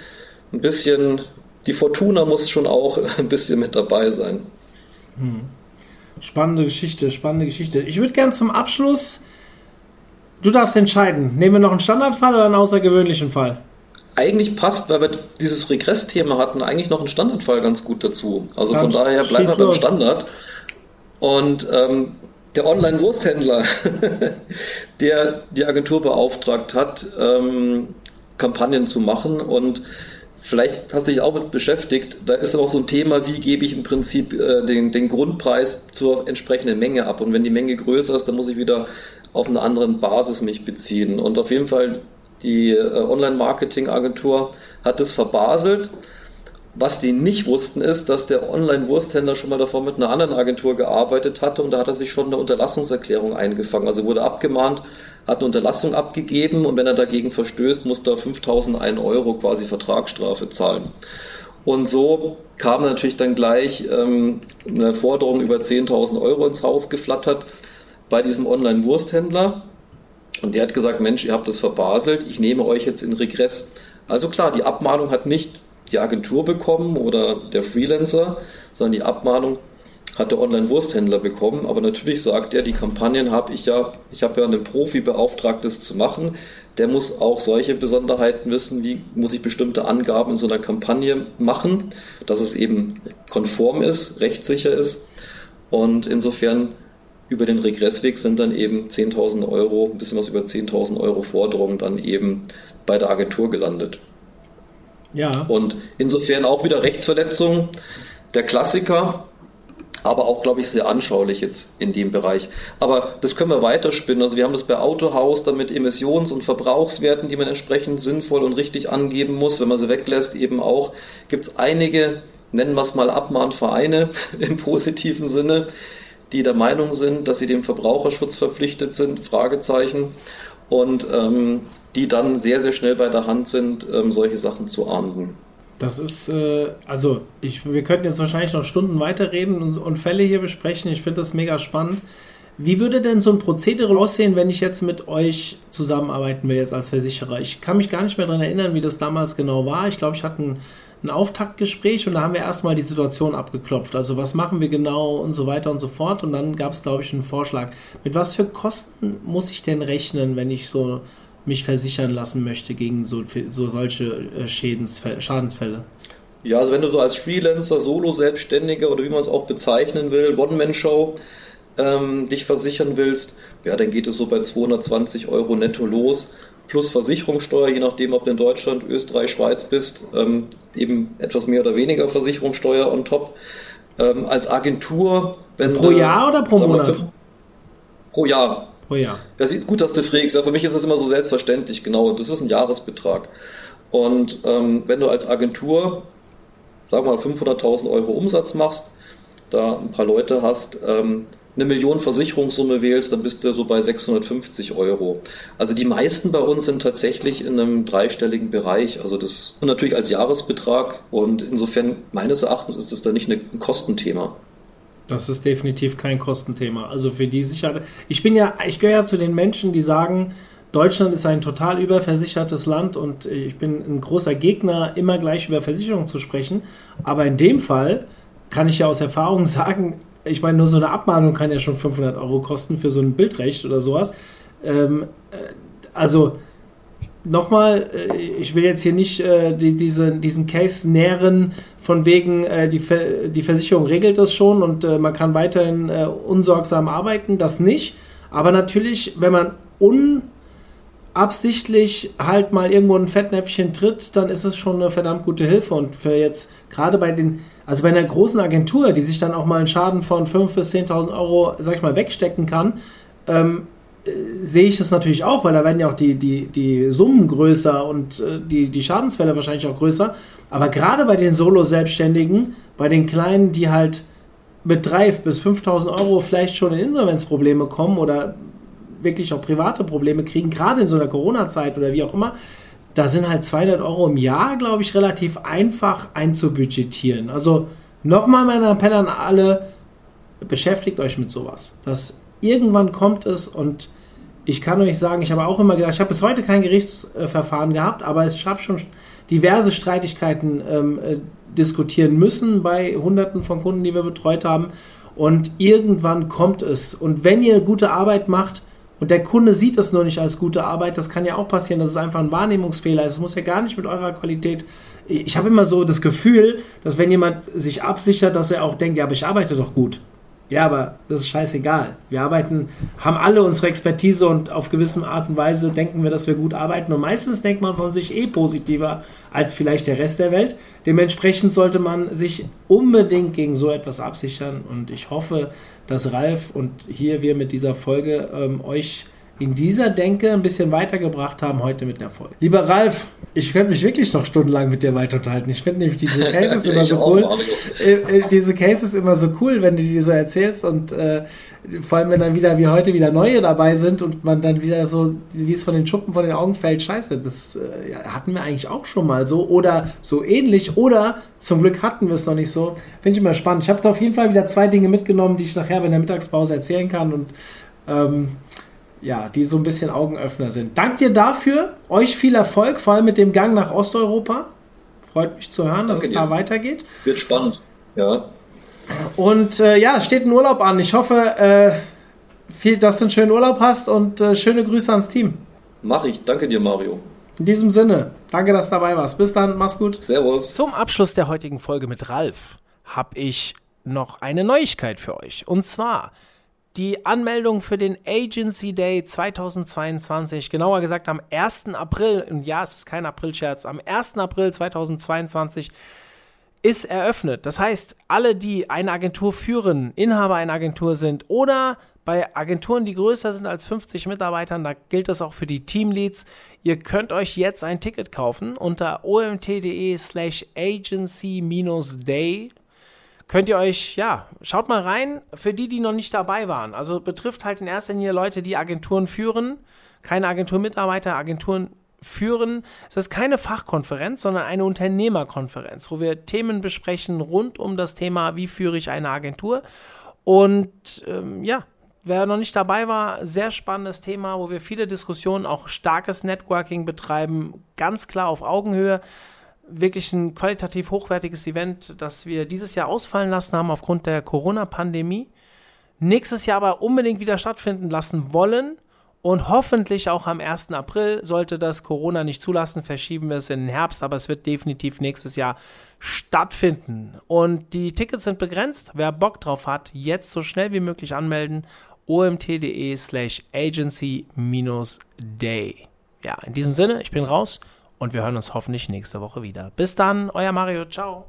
Ein bisschen, die Fortuna muss schon auch ein bisschen mit dabei sein. Hm. Spannende Geschichte, spannende Geschichte. Ich würde gerne zum Abschluss, du darfst entscheiden, nehmen wir noch einen Standardfall oder einen außergewöhnlichen Fall? Eigentlich passt, weil wir dieses Regress-Thema hatten, eigentlich noch einen Standardfall ganz gut dazu. Also Dann von daher bleiben wir beim Standard. Und ähm, der Online-Wursthändler, der die Agentur beauftragt hat, ähm, Kampagnen zu machen und Vielleicht hast du dich auch mit beschäftigt. Da ist auch so ein Thema, wie gebe ich im Prinzip äh, den, den Grundpreis zur entsprechenden Menge ab. Und wenn die Menge größer ist, dann muss ich wieder auf einer anderen Basis mich beziehen. Und auf jeden Fall, die äh, Online-Marketing-Agentur hat das verbaselt was die nicht wussten, ist, dass der Online-Wursthändler schon mal davor mit einer anderen Agentur gearbeitet hatte und da hat er sich schon eine Unterlassungserklärung eingefangen. Also wurde abgemahnt, hat eine Unterlassung abgegeben und wenn er dagegen verstößt, muss er 5001 Euro quasi Vertragsstrafe zahlen. Und so kam natürlich dann gleich ähm, eine Forderung über 10.000 Euro ins Haus geflattert bei diesem Online-Wursthändler. Und der hat gesagt, Mensch, ihr habt das verbaselt, ich nehme euch jetzt in Regress. Also klar, die Abmahnung hat nicht die Agentur bekommen oder der Freelancer, sondern die Abmahnung hat der Online-Wursthändler bekommen. Aber natürlich sagt er, die Kampagnen habe ich ja, ich habe ja einen Profi beauftragt, das zu machen. Der muss auch solche Besonderheiten wissen, wie muss ich bestimmte Angaben in so einer Kampagne machen, dass es eben konform ist, rechtssicher ist. Und insofern über den Regressweg sind dann eben 10.000 Euro, ein bisschen was über 10.000 Euro Forderungen dann eben bei der Agentur gelandet. Ja. Und insofern auch wieder Rechtsverletzung, der Klassiker, aber auch, glaube ich, sehr anschaulich jetzt in dem Bereich. Aber das können wir weiterspinnen. Also wir haben das bei Autohaus dann mit Emissions- und Verbrauchswerten, die man entsprechend sinnvoll und richtig angeben muss. Wenn man sie weglässt, eben auch, gibt es einige, nennen wir es mal Abmahnvereine im positiven Sinne, die der Meinung sind, dass sie dem Verbraucherschutz verpflichtet sind, Fragezeichen. Und ähm, die dann sehr, sehr schnell bei der Hand sind, ähm, solche Sachen zu ahnden. Das ist, äh, also ich, wir könnten jetzt wahrscheinlich noch Stunden weiterreden und, und Fälle hier besprechen. Ich finde das mega spannend. Wie würde denn so ein Prozedere aussehen, wenn ich jetzt mit euch zusammenarbeiten will, jetzt als Versicherer? Ich kann mich gar nicht mehr daran erinnern, wie das damals genau war. Ich glaube, ich hatte ein, ein Auftaktgespräch und da haben wir erstmal die Situation abgeklopft. Also was machen wir genau und so weiter und so fort. Und dann gab es, glaube ich, einen Vorschlag. Mit was für Kosten muss ich denn rechnen, wenn ich so mich versichern lassen möchte gegen so, so solche äh, Schadensfälle? Ja, also wenn du so als Freelancer, Solo-Selbstständiger oder wie man es auch bezeichnen will, One-Man-Show ähm, dich versichern willst, ja, dann geht es so bei 220 Euro netto los, plus Versicherungssteuer, je nachdem, ob du in Deutschland, Österreich, Schweiz bist, ähm, eben etwas mehr oder weniger Versicherungssteuer on top. Ähm, als Agentur, wenn Pro Jahr oder pro Monat? pro Jahr. Jahr. Ja, sieht gut, dass du fragst. Ja, für mich ist das immer so selbstverständlich, genau. Das ist ein Jahresbetrag. Und ähm, wenn du als Agentur, sagen wir mal, 500.000 Euro Umsatz machst, da ein paar Leute hast, ähm, eine Million Versicherungssumme wählst, dann bist du so bei 650 Euro. Also die meisten bei uns sind tatsächlich in einem dreistelligen Bereich. Also das natürlich als Jahresbetrag. Und insofern meines Erachtens ist das da nicht ein Kostenthema. Das ist definitiv kein Kostenthema. Also für die Sicherheit. Ich bin ja, ich gehöre ja zu den Menschen, die sagen, Deutschland ist ein total überversichertes Land und ich bin ein großer Gegner, immer gleich über Versicherung zu sprechen. Aber in dem Fall kann ich ja aus Erfahrung sagen, ich meine, nur so eine Abmahnung kann ja schon 500 Euro kosten für so ein Bildrecht oder sowas. Ähm, äh, also nochmal, äh, ich will jetzt hier nicht äh, die, diese, diesen Case nähren, von wegen, äh, die, die Versicherung regelt das schon und äh, man kann weiterhin äh, unsorgsam arbeiten, das nicht. Aber natürlich, wenn man unabsichtlich halt mal irgendwo ein Fettnäpfchen tritt, dann ist es schon eine verdammt gute Hilfe. Und für jetzt, gerade bei den, also bei einer großen Agentur, die sich dann auch mal einen Schaden von 5.000 bis 10.000 Euro, sag ich mal, wegstecken kann, ähm, sehe ich das natürlich auch, weil da werden ja auch die, die, die Summen größer und äh, die, die Schadensfälle wahrscheinlich auch größer. Aber gerade bei den Solo-Selbstständigen, bei den Kleinen, die halt mit 3.000 bis 5.000 Euro vielleicht schon in Insolvenzprobleme kommen oder wirklich auch private Probleme kriegen, gerade in so einer Corona-Zeit oder wie auch immer, da sind halt 200 Euro im Jahr, glaube ich, relativ einfach einzubudgetieren. Also nochmal mein Appell an alle, beschäftigt euch mit sowas. Das irgendwann kommt es und ich kann euch sagen, ich habe auch immer gedacht, ich habe bis heute kein Gerichtsverfahren gehabt, aber ich habe schon diverse Streitigkeiten ähm, äh, diskutieren müssen bei Hunderten von Kunden, die wir betreut haben. Und irgendwann kommt es. Und wenn ihr gute Arbeit macht und der Kunde sieht es nur nicht als gute Arbeit, das kann ja auch passieren, dass es einfach ein Wahrnehmungsfehler ist. Es muss ja gar nicht mit eurer Qualität. Ich habe immer so das Gefühl, dass wenn jemand sich absichert, dass er auch denkt, ja, aber ich arbeite doch gut. Ja, aber das ist scheißegal. Wir arbeiten, haben alle unsere Expertise und auf gewisse Art und Weise denken wir, dass wir gut arbeiten. Und meistens denkt man von sich eh positiver als vielleicht der Rest der Welt. Dementsprechend sollte man sich unbedingt gegen so etwas absichern. Und ich hoffe, dass Ralf und hier wir mit dieser Folge ähm, euch in dieser Denke ein bisschen weitergebracht haben heute mit der Folge. Lieber Ralf, ich könnte mich wirklich noch stundenlang mit dir weiter unterhalten. Ich finde nämlich diese Cases immer so cool. Äh, äh, diese Cases immer so cool, wenn du die so erzählst und äh, vor allem, wenn dann wieder wie heute wieder neue dabei sind und man dann wieder so, wie es von den Schuppen von den Augen fällt, scheiße, das äh, hatten wir eigentlich auch schon mal so oder so ähnlich oder zum Glück hatten wir es noch nicht so. Finde ich immer spannend. Ich habe da auf jeden Fall wieder zwei Dinge mitgenommen, die ich nachher in der Mittagspause erzählen kann und ähm, ja, die so ein bisschen Augenöffner sind. Dank dir dafür, euch viel Erfolg, vor allem mit dem Gang nach Osteuropa. Freut mich zu hören, dass Danke es da weitergeht. Wird spannend, ja. Und äh, ja, es steht ein Urlaub an. Ich hoffe, äh, viel, dass du einen schönen Urlaub hast und äh, schöne Grüße ans Team. Mach ich. Danke dir, Mario. In diesem Sinne, danke, dass du dabei warst. Bis dann, mach's gut. Servus. Zum Abschluss der heutigen Folge mit Ralf habe ich noch eine Neuigkeit für euch. Und zwar die Anmeldung für den Agency Day 2022, genauer gesagt am 1. April, und ja, es ist kein Aprilscherz, am 1. April 2022 ist eröffnet. Das heißt, alle, die eine Agentur führen, Inhaber einer Agentur sind oder bei Agenturen, die größer sind als 50 Mitarbeitern, da gilt das auch für die Teamleads. Ihr könnt euch jetzt ein Ticket kaufen unter omt.de slash agency-day könnt ihr euch, ja, schaut mal rein, für die, die noch nicht dabei waren. Also betrifft halt in erster Linie Leute, die Agenturen führen, keine Agenturmitarbeiter, Agenturen führen. Es ist keine Fachkonferenz, sondern eine Unternehmerkonferenz, wo wir Themen besprechen rund um das Thema, wie führe ich eine Agentur. Und ähm, ja, wer noch nicht dabei war, sehr spannendes Thema, wo wir viele Diskussionen, auch starkes Networking betreiben, ganz klar auf Augenhöhe wirklich ein qualitativ hochwertiges Event, das wir dieses Jahr ausfallen lassen haben aufgrund der Corona-Pandemie. Nächstes Jahr aber unbedingt wieder stattfinden lassen wollen und hoffentlich auch am 1. April. Sollte das Corona nicht zulassen, verschieben wir es in den Herbst, aber es wird definitiv nächstes Jahr stattfinden. Und die Tickets sind begrenzt. Wer Bock drauf hat, jetzt so schnell wie möglich anmelden. omt.de slash agency-day. Ja, in diesem Sinne, ich bin raus und wir hören uns hoffentlich nächste Woche wieder. Bis dann, euer Mario, ciao.